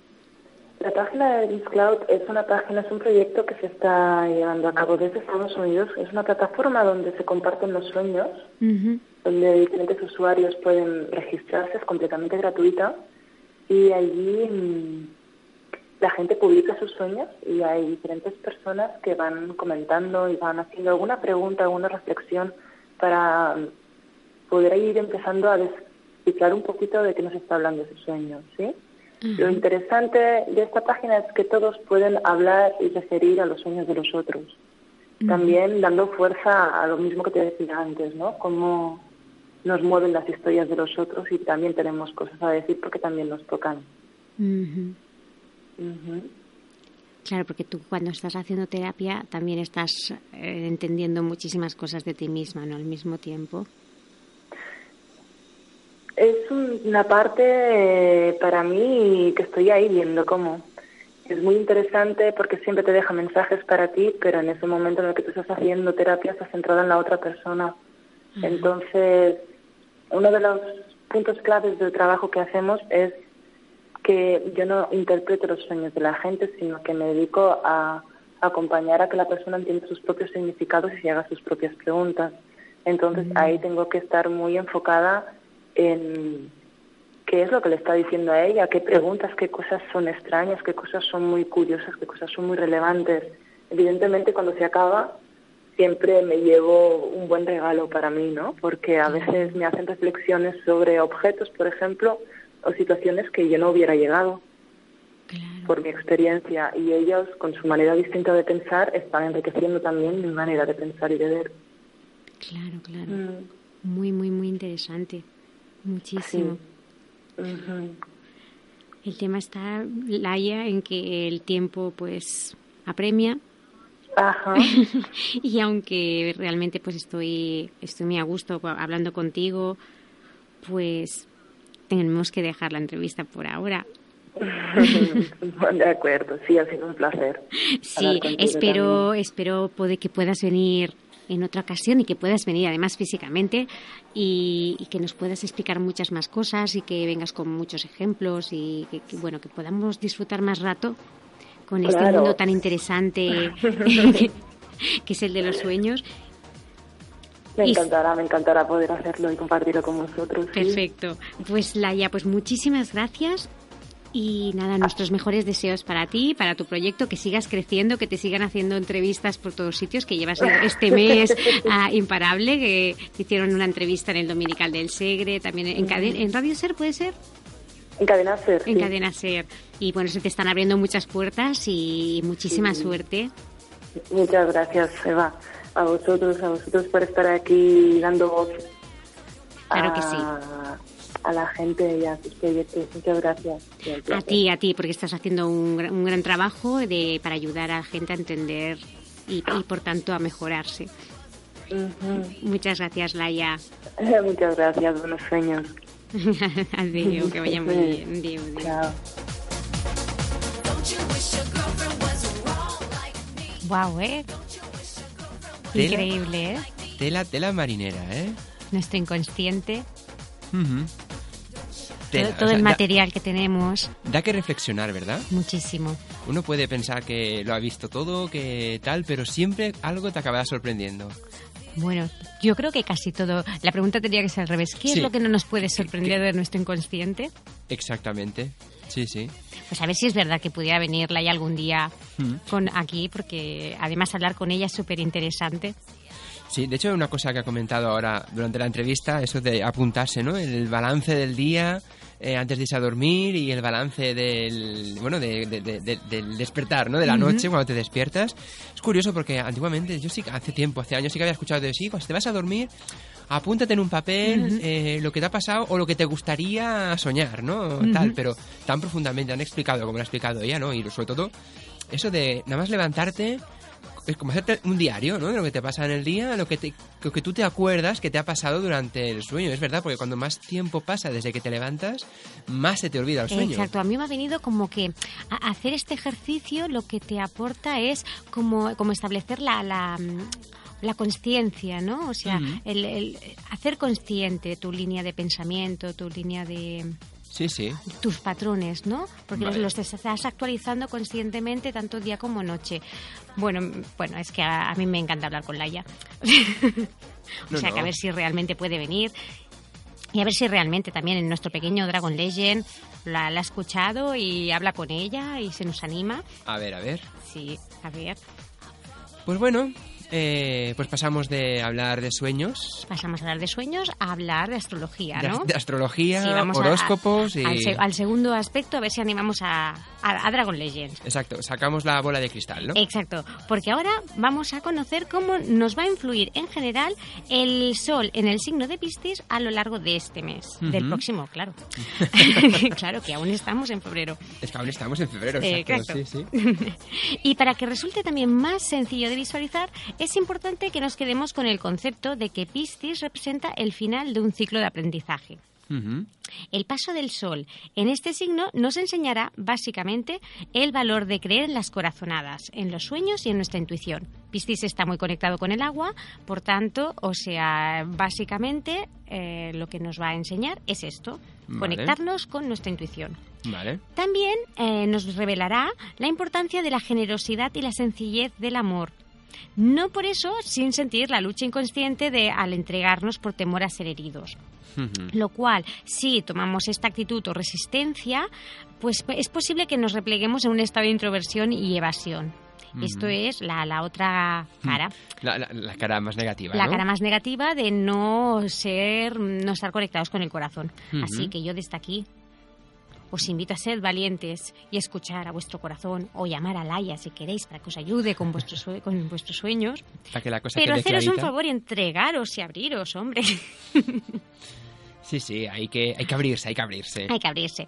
La página de Dreams Cloud es una página, es un proyecto que se está llevando a cabo desde Estados Unidos. Es una plataforma donde se comparten los sueños, uh -huh. donde diferentes usuarios pueden registrarse, es completamente gratuita. Y allí mmm, la gente publica sus sueños y hay diferentes personas que van comentando y van haciendo alguna pregunta, alguna reflexión para poder ir empezando a explicar un poquito de qué nos está hablando ese sueño, ¿sí? Uh -huh. Lo interesante de esta página es que todos pueden hablar y referir a los sueños de los otros. Uh -huh. También dando fuerza a lo mismo que te decía antes, ¿no? Cómo nos mueven las historias de los otros y también tenemos cosas a decir porque también nos tocan. Uh -huh. Claro, porque tú cuando estás haciendo terapia también estás eh, entendiendo muchísimas cosas de ti misma, ¿no? Al mismo tiempo. Es una parte eh, para mí que estoy ahí viendo cómo. Es muy interesante porque siempre te deja mensajes para ti, pero en ese momento en el que tú estás haciendo terapia estás centrada en la otra persona. Uh -huh. Entonces, uno de los puntos claves del trabajo que hacemos es que yo no interpreto los sueños de la gente, sino que me dedico a acompañar a que la persona entienda sus propios significados y se haga sus propias preguntas. Entonces ahí tengo que estar muy enfocada en qué es lo que le está diciendo a ella, qué preguntas, qué cosas son extrañas, qué cosas son muy curiosas, qué cosas son muy relevantes. Evidentemente cuando se acaba siempre me llevo un buen regalo para mí, ¿no? Porque a veces me hacen reflexiones sobre objetos, por ejemplo, o situaciones que yo no hubiera llegado claro. por mi experiencia y ellos con su manera distinta de pensar están enriqueciendo también mi manera de pensar y de ver. Claro, claro. Mm. Muy, muy, muy interesante. Muchísimo. Sí. Uh -huh. El tema está, Laia, en que el tiempo pues apremia Ajá. y aunque realmente pues estoy, estoy muy a gusto hablando contigo, pues tenemos que dejar la entrevista por ahora. de acuerdo, sí, ha sido un placer. Sí, espero, espero poder que puedas venir en otra ocasión y que puedas venir además físicamente y, que nos puedas explicar muchas más cosas y que vengas con muchos ejemplos y que, bueno que podamos disfrutar más rato con este mundo tan interesante que, es el de los sueños me encantará, me encantará poder hacerlo y compartirlo con vosotros. Perfecto. Pues Laia, pues muchísimas gracias y nada, nuestros mejores deseos para ti, para tu proyecto, que sigas creciendo, que te sigan haciendo entrevistas por todos sitios, que llevas este mes ah, imparable, que te hicieron una entrevista en el Dominical del Segre, también en, en Radio Ser, ¿puede ser? En Cadena Ser. En Cadena Ser. Y bueno, se te están abriendo muchas puertas y muchísima suerte. Muchas gracias, Eva. A vosotros, a vosotros por estar aquí dando voz. Claro que sí a la gente y a sus proyectos. Muchas gracias. A ti, a ti, porque estás haciendo un, un gran trabajo de, para ayudar a la gente a entender y, por tanto a mejorarse. Muchas gracias, Laia. Muchas gracias, buenos sueños. Adiós, que vaya muy bien. Adiós, Chao. Wow, ¿eh? Increíble, ¿eh? Tela, tela marinera, ¿eh? Nuestro inconsciente todo, el material que tenemos. Da que reflexionar, ¿verdad? Muchísimo. Uno puede pensar que lo ha visto todo, que tal, pero siempre algo te acaba sorprendiendo. Bueno, yo creo que casi todo. La pregunta tendría que ser al revés. ¿Qué es lo que no nos puede sorprender de nuestro inconsciente? Exactamente. Sí, sí. Pues a ver si es verdad que pudiera venirla ya algún día mm. con aquí, porque además hablar con ella es súper interesante. Sí, de hecho, una cosa que ha comentado ahora durante la entrevista, eso de apuntarse, ¿no? El balance del día eh, antes de irse a dormir y el balance del, bueno, del despertar, ¿no? De la noche cuando te despiertas. Es curioso porque antiguamente, yo sí, hace tiempo, hace años sí que había escuchado de sí, cuando te vas a dormir, apúntate en un papel eh, lo que te ha pasado o lo que te gustaría soñar, ¿no? Tal, pero tan profundamente han explicado como lo ha explicado ella, ¿no? Y sobre todo, eso de nada más levantarte es como hacerte un diario, ¿no? De lo que te pasa en el día, lo que, te, lo que tú te acuerdas que te ha pasado durante el sueño. Es verdad, porque cuando más tiempo pasa desde que te levantas, más se te olvida el sueño. Exacto, a mí me ha venido como que hacer este ejercicio lo que te aporta es como, como establecer la, la la conciencia, ¿no? O sea, el, hacer consciente tu línea de pensamiento, tu línea de, Sí, sí. tus patrones, ¿no? Porque los, estás actualizando conscientemente tanto día como noche. Bueno, bueno, es que a, mí me encanta hablar con Laia. o sea, que a ver si realmente puede venir y a ver si realmente también en nuestro pequeño Dragon Legend la, ha escuchado y habla con ella y se nos anima. A ver, a ver. Sí, a ver. Pues bueno, eh, pues pasamos de hablar de sueños. Pasamos a hablar de sueños a hablar de astrología, ¿no? De, astrología, horóscopos y... Al, segundo aspecto, a ver si animamos a, a, Dragon Legends. Exacto, sacamos la bola de cristal, ¿no? Exacto, porque ahora vamos a conocer cómo nos va a influir en general el Sol en el signo de Piscis a lo largo de este mes, del próximo, claro. claro, que aún estamos en febrero. Es que aún estamos en febrero, exacto. Sí, sí. y para que resulte también más sencillo de visualizar, es importante que nos quedemos con el concepto de que Piscis representa el final de un ciclo de aprendizaje. El paso del sol en este signo nos enseñará básicamente el valor de creer en las corazonadas, en los sueños y en nuestra intuición. Piscis está muy conectado con el agua, por tanto, o sea, básicamente eh, lo que nos va a enseñar es esto, conectarnos con nuestra intuición. También eh, nos revelará la importancia de la generosidad y la sencillez del amor, no por eso sin sentir la lucha inconsciente de al entregarnos por temor a ser heridos. Lo cual, si tomamos esta actitud o resistencia, pues es posible que nos repleguemos en un estado de introversión y evasión. Esto es la, la otra cara. La, cara más negativa. La cara más negativa de no ser, no estar conectados con el corazón. Así que yo desde aquí os invito a ser valientes y escuchar a vuestro corazón o llamar a Laia si queréis para que os ayude con vuestros, con vuestros sueños. Pero haceros un favor y entregaros y abriros, hombre. Sí, sí, hay que, hay que abrirse, hay que abrirse. Hay que abrirse.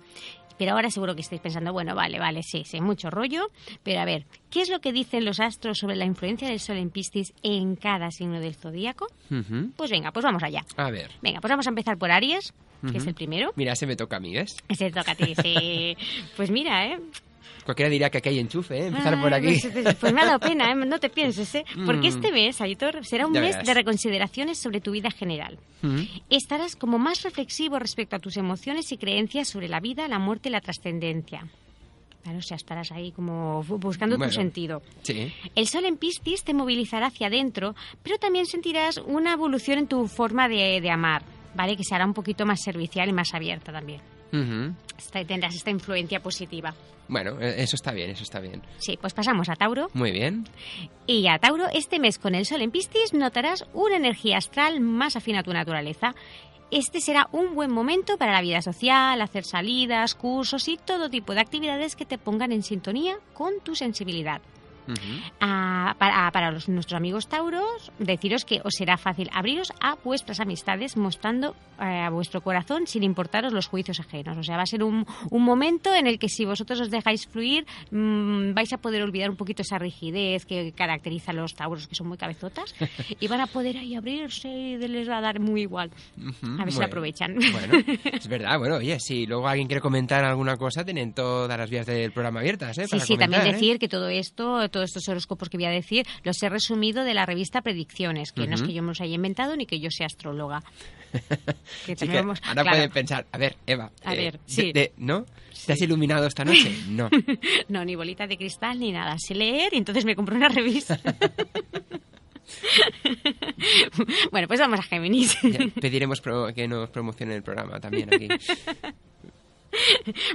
Pero ahora seguro que estáis pensando, bueno, vale, vale, sí, sí, mucho rollo. Pero a ver, ¿qué es lo que dicen los astros sobre la influencia del Sol en Piscis en cada signo del zodíaco? Ujú. Pues venga, pues vamos allá. A ver. Venga, pues vamos a empezar por Aries, que es el primero. Mira, se me toca a mí, ¿ves? Ese toca a ti, sí. Pues mira, ¿eh? Cualquiera diría que aquí hay enchufe, ¿eh? Empezar Ay, por aquí. Pues, pues me ha dado pena, ¿eh? no te pienses, ¿eh? Porque Mm. este mes, Aitor, será un Ya mes verás. de reconsideraciones sobre tu vida general. Ujú. Estarás como más reflexivo respecto a tus emociones y creencias sobre la vida, la muerte y la trascendencia. Claro, o sea, estarás ahí como bu- buscando Bueno. tu sentido. Sí. El sol en Piscis te movilizará hacia adentro, pero también sentirás una evolución en tu forma de, de amar, ¿vale? Que se hará un poquito más servicial y más abierta también. Esta- tendrás esta influencia positiva. Bueno, eh, eso está bien, eso está bien. Sí, pues pasamos a Tauro. Muy bien. Y a Tauro, este mes con el sol en Piscis notarás una energía astral más afín a tu naturaleza. Este será un buen momento para la vida social, hacer salidas, cursos y todo tipo de actividades que te pongan en sintonía con tu sensibilidad. Ujú. Ah, para para los, nuestros amigos tauros, deciros que os será fácil abriros a vuestras amistades mostrando eh, a vuestro corazón sin importaros los juicios ajenos. O sea, va a ser un, un momento en el que si vosotros os dejáis fluir, mm, vais a poder olvidar un poquito esa rigidez que caracteriza a los tauros, que son muy cabezotas, y van a poder ahí abrirse y les va a dar muy igual. Ujú. A ver si Bueno. aprovechan. Bueno, es verdad, bueno, oye, si luego alguien quiere comentar alguna cosa, tienen todas las vías del programa abiertas, ¿eh? Sí, para sí, también comentar, ¿eh? decir que todo esto, todos estos horóscopos que voy a decir, los he resumido de la revista Predicciones, que no es que yo me los haya inventado ni que yo sea astróloga. Que Sí que tenemos- ahora claro. pueden pensar, a ver, Eva, A eh, ver, de- sí. de- ¿no? ¿Te has iluminado esta noche? No. No, ni bolita de cristal ni nada. Sé leer y entonces me compré una revista. bueno, pues vamos a Géminis. Pediremos que nos promocionen el programa también aquí.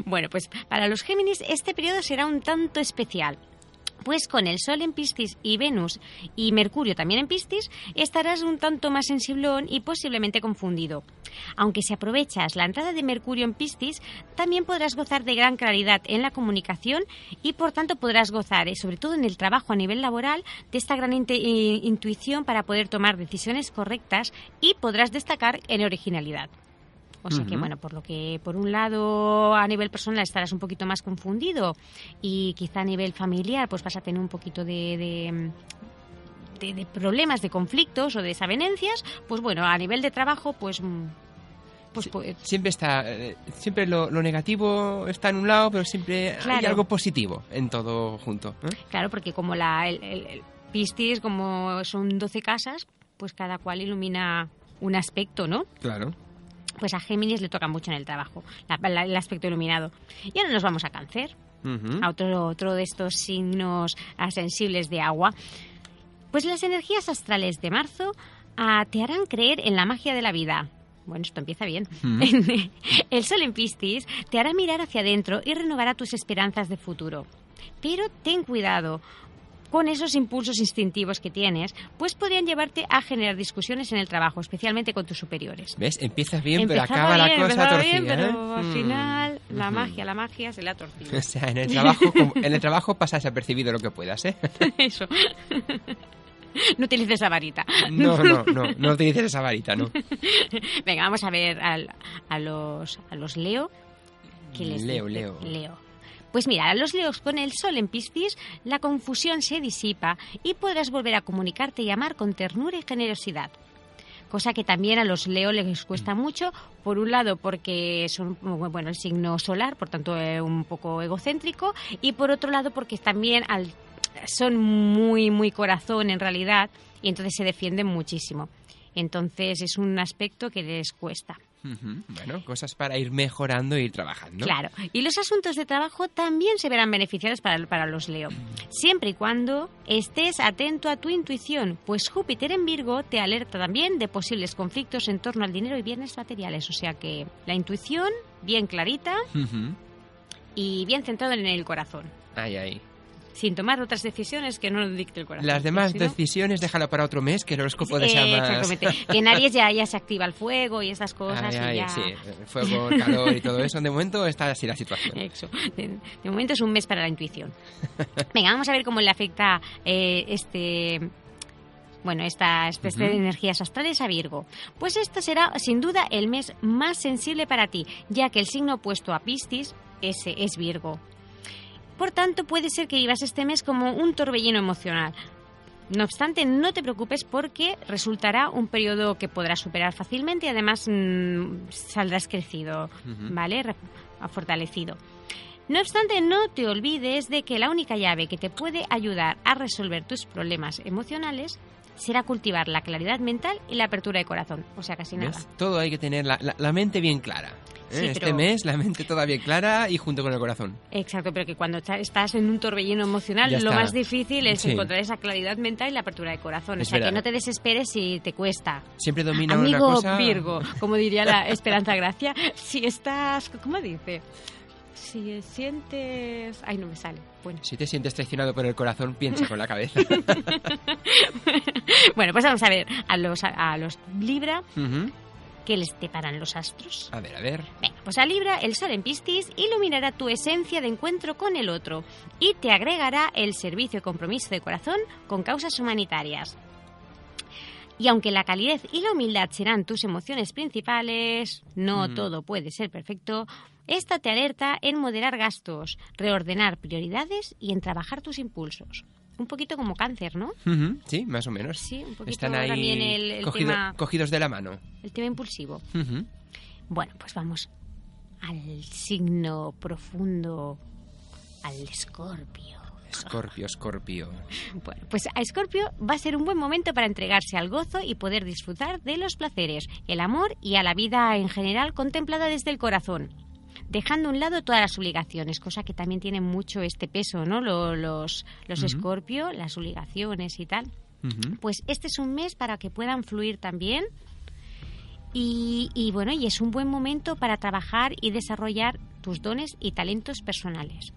Bueno, pues para los Géminis este periodo será un tanto especial. Pues con el Sol en Piscis y Venus y Mercurio también en Piscis, estarás un tanto más sensiblón y posiblemente confundido. Aunque si aprovechas la entrada de Mercurio en Piscis, también podrás gozar de gran claridad en la comunicación y por tanto podrás gozar, eh, sobre todo en el trabajo a nivel laboral, de esta gran eh, intuición para poder tomar decisiones correctas y podrás destacar en originalidad. O sea que, bueno, por lo que, por un lado, a nivel personal estarás un poquito más confundido y quizá a nivel familiar, pues vas a tener un poquito de, de, de- de problemas, de conflictos o desavenencias. Pues bueno, a nivel de trabajo, pues. mm, pues, pues Siempre está, eh, siempre lo, lo negativo está en un lado, pero siempre hay algo positivo en todo junto. ¿eh? claro, porque como la, el, el- el Piscis, como son 12 casas, pues cada cual ilumina un aspecto, ¿no? Claro. Pues a Géminis le toca mucho en el trabajo, la- la- el aspecto iluminado. Y ahora nos vamos a Cáncer. A otro, otro de estos signos sensibles de agua. Pues las energías astrales de marzo ah, te harán creer en la magia de la vida. Bueno, esto empieza bien. El sol en Piscis te hará mirar hacia adentro y renovará tus esperanzas de futuro. Pero ten cuidado con esos impulsos instintivos que tienes, pues podrían llevarte a generar discusiones en el trabajo, especialmente con tus superiores. ¿Ves? Empiezas bien, pero acaba bien, la cosa torcida. bien, pero ¿eh? al Mm. final la magia, la magia se le ha torcido. O sea, en el trabajo, en el trabajo pasas apercibido lo que puedas, ¿eh? Eso. No utilices esa varita. No, no, no, no utilices esa varita, ¿no? Venga, vamos a ver al- a, los, a los Leo. ¿Qué les Leo? Leo. Leo. Pues mira, a los Leos con el sol en Piscis, la confusión se disipa y podrás volver a comunicarte y amar con ternura y generosidad. Cosa que también a los Leo les cuesta Mm. mucho, por un lado porque son bueno el signo solar, por tanto eh, un poco egocéntrico, y por otro lado porque también al- son muy muy corazón en realidad y entonces se defienden muchísimo. Entonces es un aspecto que les cuesta. Bueno, cosas para ir mejorando e ir trabajando. Claro. Y los asuntos de trabajo también se verán beneficiados para, para los Leo. Siempre y cuando estés atento a tu intuición, pues Júpiter en Virgo te alerta también de posibles conflictos en torno al dinero y bienes materiales. O sea que la intuición bien clarita y bien centrada en el corazón. Ay, ay. Sin tomar otras decisiones que no lo dicte el corazón. Las demás no- decisiones déjalo para otro mes, que el horóscopo de Eh, sea más... Exactamente. Que en Aries ya, ya se activa el fuego y estas cosas. Ay, y ay, ya... sí, fuego, calor y todo eso. De momento está así la situación. Eso. De, de momento es un mes para la intuición. Venga, vamos a ver cómo le afecta eh, este. Bueno, esta, este, este Ujú. de energías astrales a Virgo. Pues esto será sin duda el mes más sensible para ti, ya que el signo opuesto a Piscis, ese es Virgo. Por tanto, puede ser que vivas este mes como un torbellino emocional. No obstante, no te preocupes porque resultará un periodo que podrás superar fácilmente y además mm, saldrás crecido, ¿vale? Re- fortalecido. No obstante, no te olvides de que la única llave que te puede ayudar a resolver tus problemas emocionales será cultivar la claridad mental y la apertura de corazón. O sea, casi nada. Todo hay que tener la, la- la mente bien clara. ¿eh? Sí, Este pero- mes la mente toda bien clara y junto con el corazón. Exacto, pero que cuando estás en un torbellino emocional, Ya lo está. más difícil es Sí. encontrar esa claridad mental y la apertura de corazón. Es o sea, verdad. que no te desesperes si te cuesta. Siempre domina una cosa. Virgo, como diría la Esperanza Gracia, si estás, ¿cómo dice? Si sientes... Ay, no me sale. Bueno, Si te sientes traicionado por el corazón, piensa con la cabeza. bueno pues vamos a ver a los, a los Libra, Ujú. ¿qué les deparan los astros? A ver, a ver. Venga, pues a Libra, el Sol en Piscis iluminará tu esencia de encuentro con el otro y te agregará el servicio y compromiso de corazón con causas humanitarias. Y aunque la calidez y la humildad serán tus emociones principales, no Mm. todo puede ser perfecto, esta te alerta en moderar gastos, reordenar prioridades y en trabajar tus impulsos. Un poquito como cáncer, ¿no? Sí, más o menos. Sí, un poquito Están ahí también el, el cogido- tema, cogidos de la mano. el tema impulsivo. Bueno, pues vamos al signo profundo, al escorpio. Escorpio, escorpio. Bueno, pues a Escorpio va a ser un buen momento para entregarse al gozo y poder disfrutar de los placeres, el amor y a la vida en general contemplada desde el corazón. Dejando a un lado todas las obligaciones, cosa que también tiene mucho este peso, ¿no? Lo- Los, los Ujú. Escorpio, las obligaciones y tal. Pues este es un mes para que puedan fluir también. Y, y bueno, y es un buen momento para trabajar y desarrollar tus dones y talentos personales.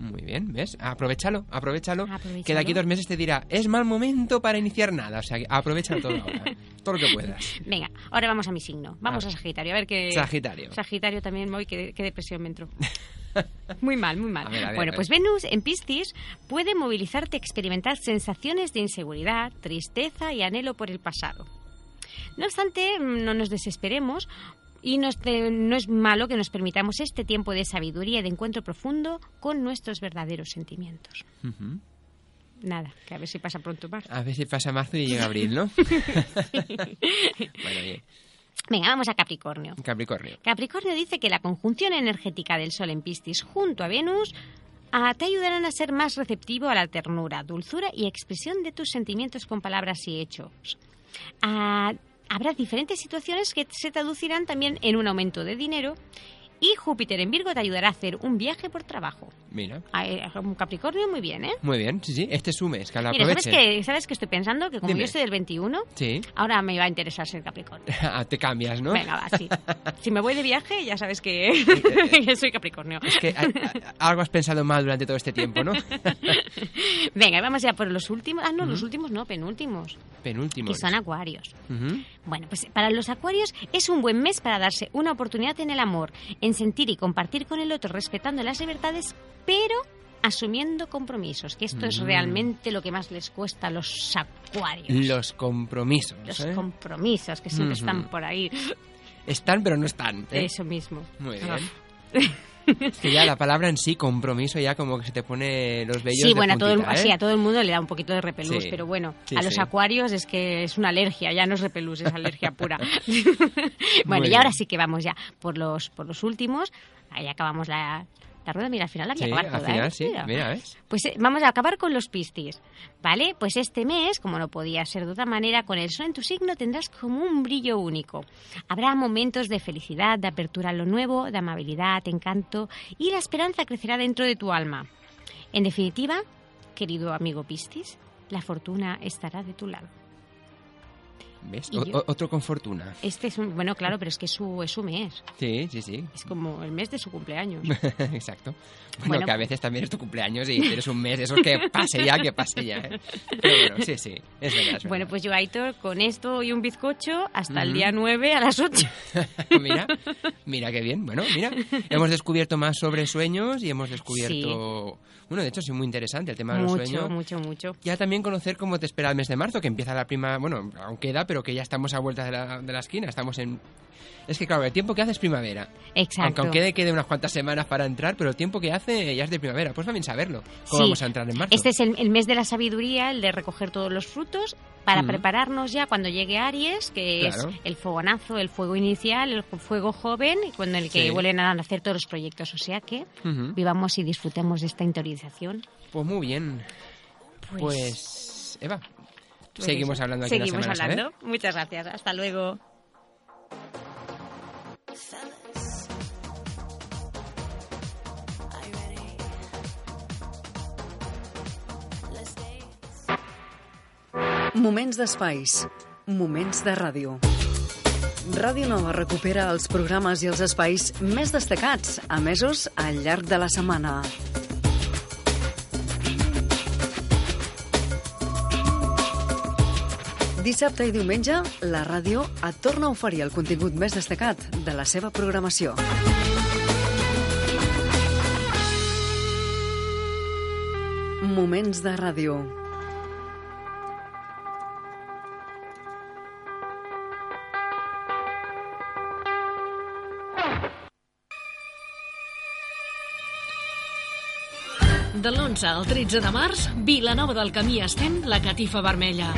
Muy bien, ¿ves? Aprovechalo, aprovechalo. Aprovechalo. Que de aquí dos meses te dirá, es mal momento para iniciar nada. O sea, que aprovechalo todo ahora. todo lo que puedas. Venga, ahora vamos a mi signo. Vamos a Sagitario, a ver qué. Sagitario. Sagitario también, voy, qué, qué depresión me entró. Muy mal, muy mal. A ver, a ver, bueno, pues Venus en Piscis puede movilizarte a experimentar sensaciones de inseguridad, tristeza y anhelo por el pasado. No obstante, mm, no nos desesperemos y nos te- no es malo que nos permitamos este tiempo de sabiduría y de encuentro profundo con nuestros verdaderos sentimientos. Nada, que a ver si pasa pronto más. A ver si pasa marzo y llega abril, ¿no? bueno, bien. Venga, vamos a Capricornio. Capricornio. Capricornio dice que la conjunción energética del Sol en Piscis junto a Venus ah, te ayudarán a ser más receptivo a la ternura, dulzura y expresión de tus sentimientos con palabras y hechos. Ah, habrá diferentes situaciones que se traducirán también en un aumento de dinero y Júpiter en Virgo te ayudará a hacer un viaje por trabajo. Mira. Ah, eh, Un Capricornio muy bien, ¿eh? Muy bien, sí, sí. Este es su mes, que lo Mira, ¿sabes que, ¿sabes que estoy pensando? Que como Dime. yo soy del 21, Sí. ahora me va a interesar ser Capricornio. Ah, te cambias, ¿no? Venga, va, sí. Si me voy de viaje, ya sabes que, que soy Capricornio. Es que a- a- algo has pensado mal durante todo este tiempo, ¿no? Venga, vamos ya por los últimos. Ah, no, los últimos no, penúltimos. Penúltimo. Que son acuarios. Bueno, pues para los acuarios es un buen mes para darse una oportunidad en el amor, en sentir y compartir con el otro respetando las libertades, pero asumiendo compromisos, que esto es Mm. realmente lo que más les cuesta a los acuarios. Los compromisos. Los ¿eh? compromisos que siempre Ujú. están por ahí. Están, pero no están. ¿eh? Eso mismo. Muy bien. Es que ya la palabra en sí, compromiso, ya como que se te pone los vellos Sí, de bueno, a todo, el, puntita, ¿eh? sí, a todo el mundo le da un poquito de repelús, Sí. pero bueno, Sí, a los sí. acuarios es que es una alergia, ya no es repelús, es alergia pura. bueno, Muy y ahora bien. sí que vamos ya por los, por los últimos. Ahí acabamos la, la rueda, mira, al final la voy a Sí, acabar al toda, final ¿eh? sí, Mira. mira, ¿ves? Pues eh, vamos a acabar con los pistis, ¿vale? Pues este mes, como no podía ser de otra manera, con el sol en tu signo tendrás como un brillo único. Habrá momentos de felicidad, de apertura a lo nuevo, de amabilidad, encanto y la esperanza crecerá dentro de tu alma. En definitiva, querido amigo Pistis, la fortuna estará de tu lado. ¿Ves? O- yo- otro con fortuna. Este es un, bueno, claro, pero es que es su, es su mes. Sí, sí, sí. Es como el mes de su cumpleaños. Exacto. Bueno, Bueno, que a veces también es tu cumpleaños y tienes un mes, eso que pase ya, que pase ya. ¿eh? Pero bueno, sí, sí, es verdad. es Bueno, verdad. pues yo, Aitor, con esto y un bizcocho hasta el Ujú. día 9 a las 8. mira, mira qué bien. Bueno, mira, hemos descubierto más sobre sueños y hemos descubierto... Bueno, de hecho, sí, muy interesante el tema de los mucho, sueños. mucho, mucho. Ya también conocer cómo te espera el mes de marzo, que empieza la prima... Bueno, aún queda, pero que ya estamos a vuelta de la, de la esquina, estamos en... Es que claro, el tiempo que hace es primavera. Exacto. Aunque quede, quede unas cuantas semanas para entrar, pero el tiempo que hace ya es de primavera. Pues también saberlo. ¿Cómo Sí. vamos a entrar en marzo? Este es el, el mes de la sabiduría, el de recoger todos los frutos, para prepararnos ya cuando llegue Aries, que Claro. es el fogonazo, el fuego inicial, el fuego joven, y cuando el que Sí. vuelven a nacer todos los proyectos. O sea que vivamos y disfrutemos de esta interiorización. Pues muy bien. Pues, Pues, Eva, seguimos eso. hablando aquí una Seguimos semana, ¿sabes? hablando. Muchas gracias. Hasta luego. Moments d'espais. Moments de ràdio. Ràdio Nova recupera els programes i els espais més destacats, emesos al llarg de la setmana. Dissabte i diumenge, la ràdio et torna a oferir el contingut més destacat de la seva programació. Moments de ràdio. De l'11 al 13 de març, Vilanova del Camí estén la catifa vermella.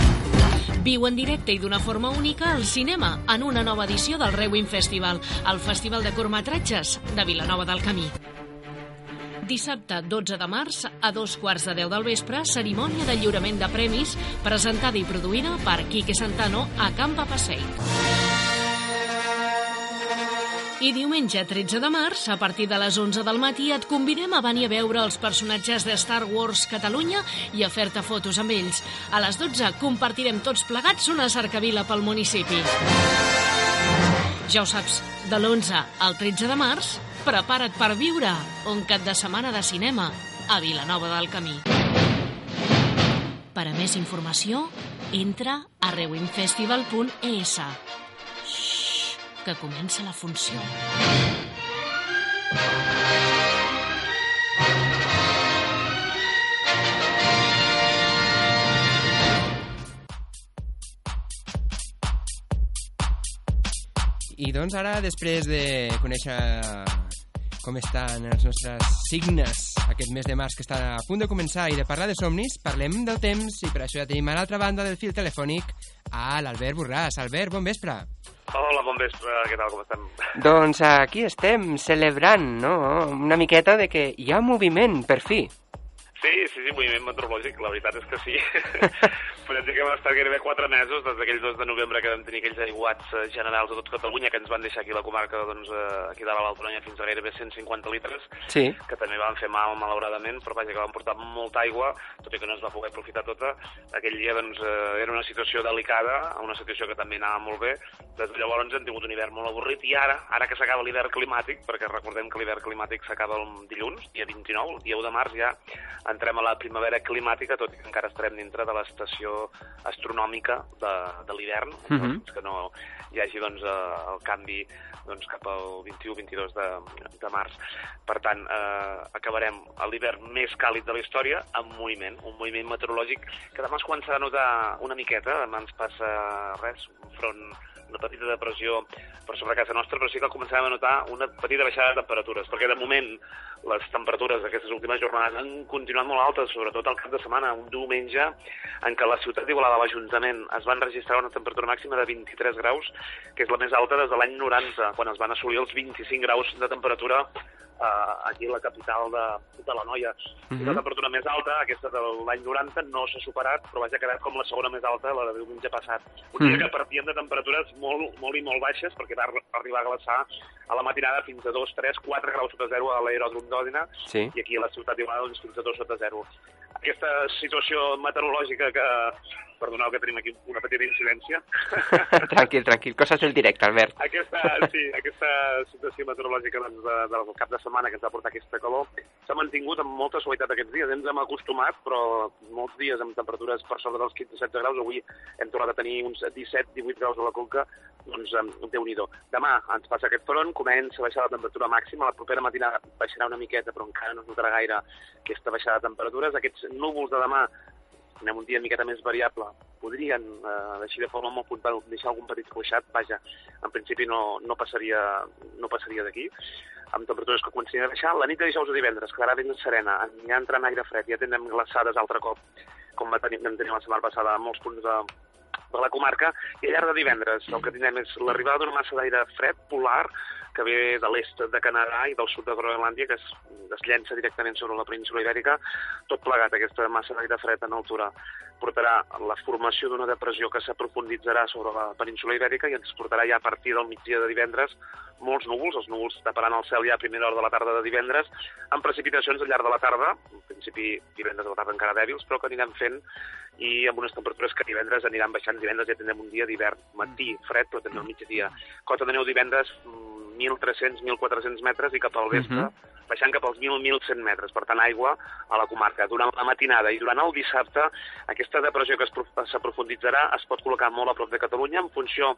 Viu en directe i d'una forma única al cinema en una nova edició del Rewin Festival, el festival de curtmetratges de Vilanova del Camí. Dissabte 12 de març, a dos quarts de deu del vespre, cerimònia de lliurament de premis presentada i produïda per Quique Santano a Campa Passeig. I diumenge 13 de març, a partir de les 11 del matí, et convidem a venir a veure els personatges de Star Wars Catalunya i a fer-te fotos amb ells. A les 12 compartirem tots plegats una cercavila pel municipi. Ja ho saps, de l'11 al 13 de març, prepara't per viure un cap de setmana de cinema a Vilanova del Camí. Per a més informació, entra a rewinfestival.es. Que comença la funció. I doncs ara, després de conèixer com estan els nostres signes aquest mes de març que està a punt de començar i de parlar de somnis, parlem del temps i per això ja tenim a l'altra banda del fil telefònic a l'Albert Borràs. Albert, bon vespre. Hola, bon vespre, què tal, com estem? Doncs aquí estem, celebrant, no?, una miqueta de que hi ha moviment, per fi. Sí, sí, sí, moviment meteorològic, la veritat és que sí. Podem dir que hem estat gairebé quatre mesos, des d'aquell 2 de novembre que vam tenir aquells aiguats eh, generals a tot Catalunya, que ens van deixar aquí a la comarca, doncs, eh, aquí dalt a l'Altonya, fins a gairebé 150 litres, Sí. que també van fer mal, malauradament, però vaja, que van portar molta aigua, tot i que no es va poder aprofitar tota. Aquell dia, doncs, eh, era una situació delicada, una situació que també anava molt bé. Des de llavors hem tingut un hivern molt avorrit i ara, ara que s'acaba l'hivern climàtic, perquè recordem que l'hivern climàtic s'acaba el dilluns, dia 29, el dia 1 de març ja entrem a la primavera climàtica, tot i que encara estarem dintre de l'estació astronòmica de, de l'hivern, Mhm. fins que no hi hagi doncs, eh, el canvi doncs, cap al 21-22 de, de març. Per tant, eh, acabarem l'hivern més càlid de la història amb moviment, un moviment meteorològic que demà es començarà a notar una miqueta, demà ens passa res, un front una petita depressió per sobre casa nostra, però sí que començarem a notar una petita baixada de temperatures, perquè de moment les temperatures d'aquestes últimes jornades han continuat molt altes, sobretot al cap de setmana, un diumenge en què la ciutat d'Igualada, l'Ajuntament, es van registrar una temperatura màxima de 23 graus, que és la més alta des de l'any 90, quan es van assolir els 25 graus de temperatura eh, aquí la capital de, de la Noia. Uh Mhm. La temperatura més alta, aquesta de l'any 90, no s'ha superat, però vaja, ha quedat com la segona més alta, la de diumenge passat. Un dia Mhm. que partíem de temperatures molt, molt i molt baixes, perquè va ar- arribar a glaçar a la matinada fins a 2, 3, 4 graus sota zero a l'aeròdrom d'Òdina, Sí. i aquí a la ciutat d'Igualada doncs, fins a 2 sota zero. Aquesta situació meteorològica que, perdoneu que tenim aquí una petita incidència, tranquil, tranquil, coses del directe, Albert. aquesta, sí, aquesta situació meteorològica doncs, de, del cap de setmana que ens va portar aquesta calor s'ha mantingut amb molta suavitat aquests dies. Ens hem acostumat, però molts dies amb temperatures per sobre dels 15-16 graus. Avui hem tornat a tenir uns 17-18 graus a la Conca, doncs em, Déu-n'hi-do. Demà ens passa aquest front, comença a baixar la temperatura màxima, la propera matinada baixarà una miqueta, però encara no es notarà gaire aquesta baixada de temperatures. Aquests núvols de demà anem un dia una miqueta més variable, podrien, eh, així de forma molt puntual, deixar algun petit ruixat, vaja, en principi no, no passaria, no passaria d'aquí, amb temperatures que comencin a baixar. La nit de dijous a divendres quedarà ben serena, ja entrant aire fred, ja tindrem glaçades altre cop, com va tenir, vam tenir la setmana passada a molts punts de, de la comarca, i al llarg de divendres el que tindrem és l'arribada d'una massa d'aire fred polar que ve de l'est de Canadà i del sud de Groenlàndia, que es, es llença directament sobre la península ibèrica, tot plegat, aquesta massa d'aire fred en altura portarà la formació d'una depressió que s'aprofunditzarà sobre la península ibèrica i ens portarà ja a partir del migdia de divendres molts núvols, els núvols taparan el cel ja a primera hora de la tarda de divendres, amb precipitacions al llarg de la tarda, en principi divendres a la tarda encara dèbils, però que anirem fent i amb unes temperatures que divendres aniran baixant. Divendres ja tindrem un dia d'hivern, matí, fred, però també al migdia. Cota de neu divendres, 1.300, 1.400 metres i cap al vespre, uh -huh. baixant cap als 1.100 metres. Per tant, aigua a la comarca. Durant la matinada i durant el dissabte, aquesta depressió que s'aprofunditzarà es pot col·locar molt a prop de Catalunya en funció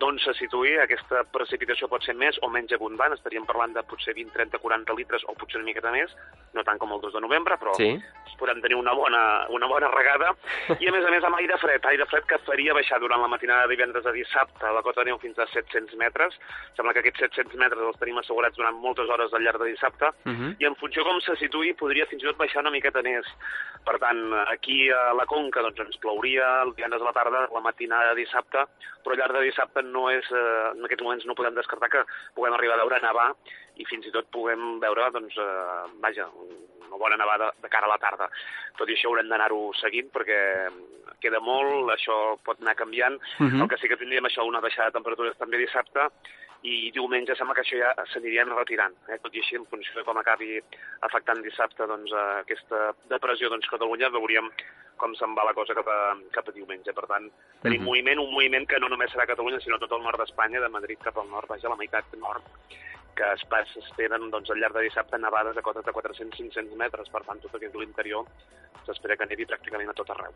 d'on se situï, aquesta precipitació pot ser més o menys abundant, estaríem parlant de potser 20, 30, 40 litres o potser una miqueta més, no tant com el 2 de novembre, però sí. podem tenir una bona, una bona regada, i a més a més amb aire fred, aire fred que faria baixar durant la matinada de divendres a dissabte la cota de neu fins a 700 metres, sembla que aquests 700 metres els tenim assegurats durant moltes hores al llarg de dissabte, uh -huh. i en funció com se situï podria fins i tot baixar una miqueta més. Per tant, aquí a la Conca doncs, ens plouria el divendres a la tarda, la matinada de dissabte, però al llarg de dissabte no és, eh, en aquests moments no podem descartar que puguem arribar a veure nevar i fins i tot puguem veure, doncs, eh, vaja, una bona nevada de cara a la tarda. Tot i això haurem d'anar-ho seguint perquè queda molt, això pot anar canviant. Uh -huh. El que sí que tindríem això, una baixada de temperatures també dissabte i diumenge sembla que això ja s'anirien retirant. Eh? Tot i així, en funció de com acabi afectant dissabte doncs, aquesta depressió doncs, Catalunya, veuríem com se'n va la cosa cap a, cap a diumenge. Per tant, tenim mm -hmm. moviment, un moviment que no només serà Catalunya, sinó tot el nord d'Espanya, de Madrid cap al nord, vaja, la meitat nord, que es s'esperen doncs, al llarg de dissabte nevades de cotes de 400-500 metres. Per tant, tot aquest l'interior s'espera que nevi pràcticament a tot arreu.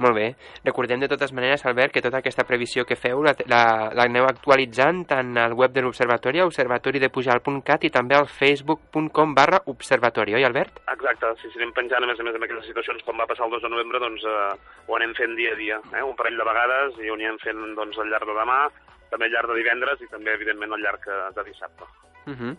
Molt bé. Recordem de totes maneres, Albert, que tota aquesta previsió que feu la, la, la aneu actualitzant tant al web de l'Observatori, observatoridepujal.cat i també al facebook.com barra observatori, oi, Albert? Exacte, si sí, anem penjant, a més a més, en aquestes situacions, com va passar el 2 de novembre, doncs eh, ho anem fent dia a dia, eh? un parell de vegades, i ho anirem fent doncs, al llarg de demà, també al llarg de divendres i també, evidentment, al llarg eh, de dissabte. Uh -huh.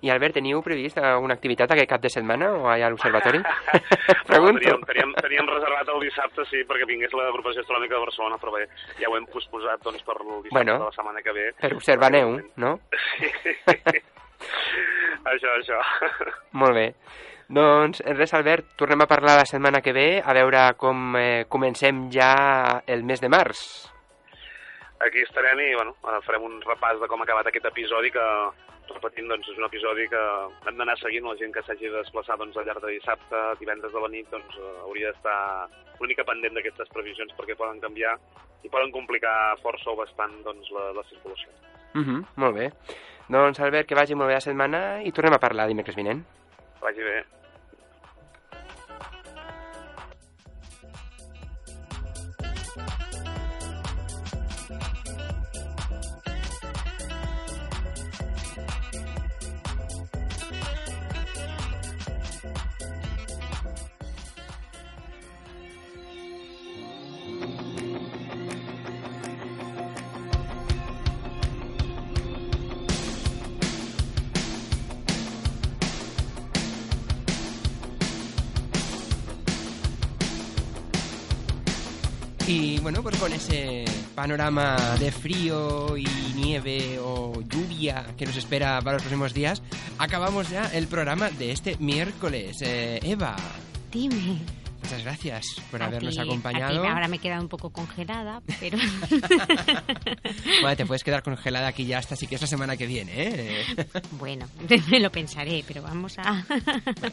I Albert, teniu previst alguna activitat aquest cap de setmana o allà a l'Observatori? Pregunto. No, teníem, teníem, teníem reservat el dissabte, sí, perquè vingués l'agrupació astronòmica de Barcelona, però bé, ja ho hem posposat doncs, per el dissabte bueno, de la setmana que ve. Per observar neu, no? Sí. això, això. Molt bé. Doncs res, Albert, tornem a parlar la setmana que ve, a veure com eh, comencem ja el mes de març. Aquí estarem i bueno, farem un repàs de com ha acabat aquest episodi que repetint, doncs, és un episodi que hem d'anar seguint, la gent que s'hagi de desplaçar doncs, al llarg de dissabte, divendres de la nit, doncs, eh, hauria d'estar una mica pendent d'aquestes previsions perquè poden canviar i poden complicar força o bastant doncs, la, la circulació. Mm -hmm, molt bé. Doncs, Albert, que vagi molt bé la setmana i tornem a parlar dimecres vinent. Vagi bé. Y bueno, pues con ese panorama de frío y nieve o lluvia que nos espera para los próximos días, acabamos ya el programa de este miércoles. Eh, Eva. Dime. Muchas gracias por A habernos ti- a ti acompañado. ahora me he quedado un poco congelada, pero Bueno, te puedes quedar congelada aquí ya hasta sí que es la semana que viene, ¿eh? bueno, me lo pensaré, pero vamos a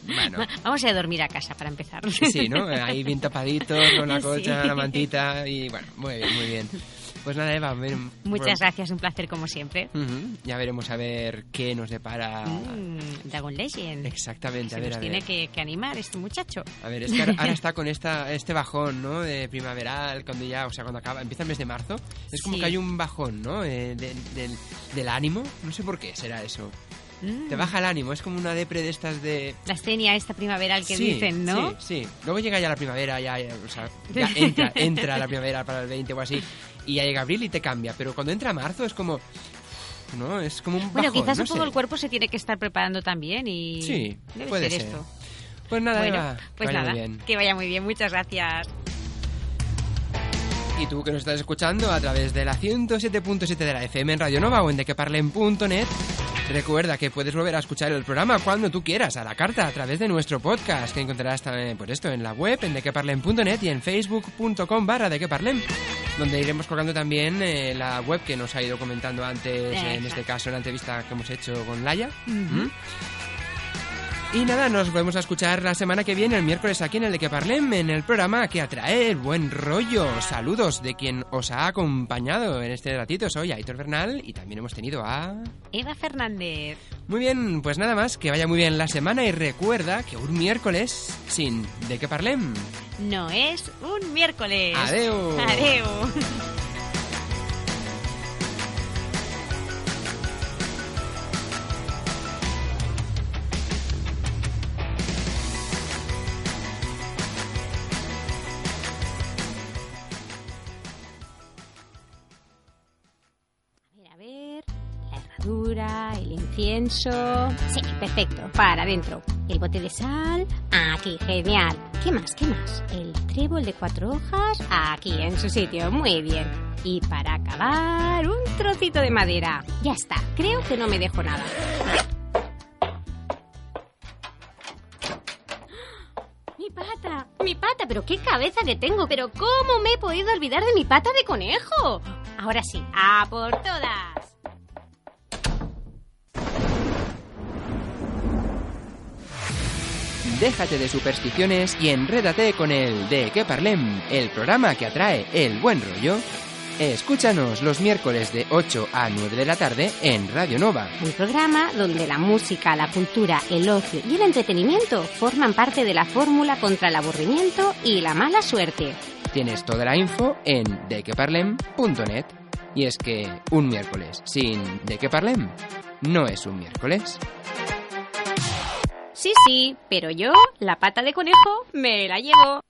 Bueno. vamos a dormir a casa para empezar. Sí, ¿no? Ahí bien tapaditos, con la colcha, Sí. la mantita y bueno, muy bien, muy bien. Pues nada, Eva, ven- Muchas bueno, gracias, un placer como siempre. ujú, Ya veremos a ver qué nos depara. Mm, Dragon Legend. Exactamente, a Se ver, nos a tiene ver. que, que animar este muchacho. A ver, es que ahora, ahora está con esta, este bajón, ¿no? De primaveral, cuando ya, o sea, cuando acaba, empieza el mes de marzo. Es como Sí. que hay un bajón, ¿no? Eh, de- del, del ánimo. No sé por qué será eso. Te baja el ánimo, es como una depre de estas de... La escenia esta primaveral que Sí, dicen, ¿no? Sí, sí. Luego llega ya la primavera, ya, ya, o sea, ya entra, entra la primavera para el 20 o así, y ya llega abril y te cambia. Pero cuando entra marzo es como... No, es como un Bueno, bajón, quizás no un poco sé. el cuerpo se tiene que estar preparando también y... Sí, debe puede ser, ser. esto. Pues nada, bueno, Eva, pues nada, bien. que vaya muy bien. Muchas gracias. Y tú que nos estás escuchando a través de la 107.7 de la FM en Radio Nova o en dequeparlen.net, recuerda que puedes volver a escuchar el programa cuando tú quieras, a la carta, a través de nuestro podcast, que encontrarás también, pues esto, en la web, en dequeparlen.net y en facebook.com barra dequeparlen, donde iremos colgando también eh, la web que nos ha ido comentando antes, en este caso en la entrevista que hemos hecho con Laia. ¿Mm? Y nada, nos volvemos a escuchar la semana que viene, el miércoles, aquí en el de que Parlem, en el programa que atrae el buen rollo. Saludos de quien os ha acompañado en este ratito. Soy Aitor Bernal y también hemos tenido a... Eva Fernández. Muy bien, pues nada más, que vaya muy bien la semana y recuerda que un miércoles sin de que Parlem. No es un miércoles. Adeu. Adeu. Incienso. Sí, perfecto. Para adentro. El bote de sal. Aquí, genial. ¿Qué más? ¿Qué más? El trébol de cuatro hojas. Aquí, en su sitio. Muy bien. Y para acabar, un trocito de madera. Ya está. Creo que no me dejo nada. Mi pata, mi pata, pero qué cabeza que tengo, pero ¿cómo me he podido olvidar de mi pata de conejo? Ahora sí, a por todas. Déjate de supersticiones y enrédate con el de que Parlem, el programa que atrae el buen rollo. Escúchanos los miércoles de 8 a 9 de la tarde en Radio Nova. Un programa donde la música, la cultura, el ocio y el entretenimiento forman parte de la fórmula contra el aburrimiento y la mala suerte. Tienes toda la info en dequeparlem.net. Y es que un miércoles sin de que Parlem no es un miércoles. Sí, sí, pero yo, la pata de conejo, me la llevo.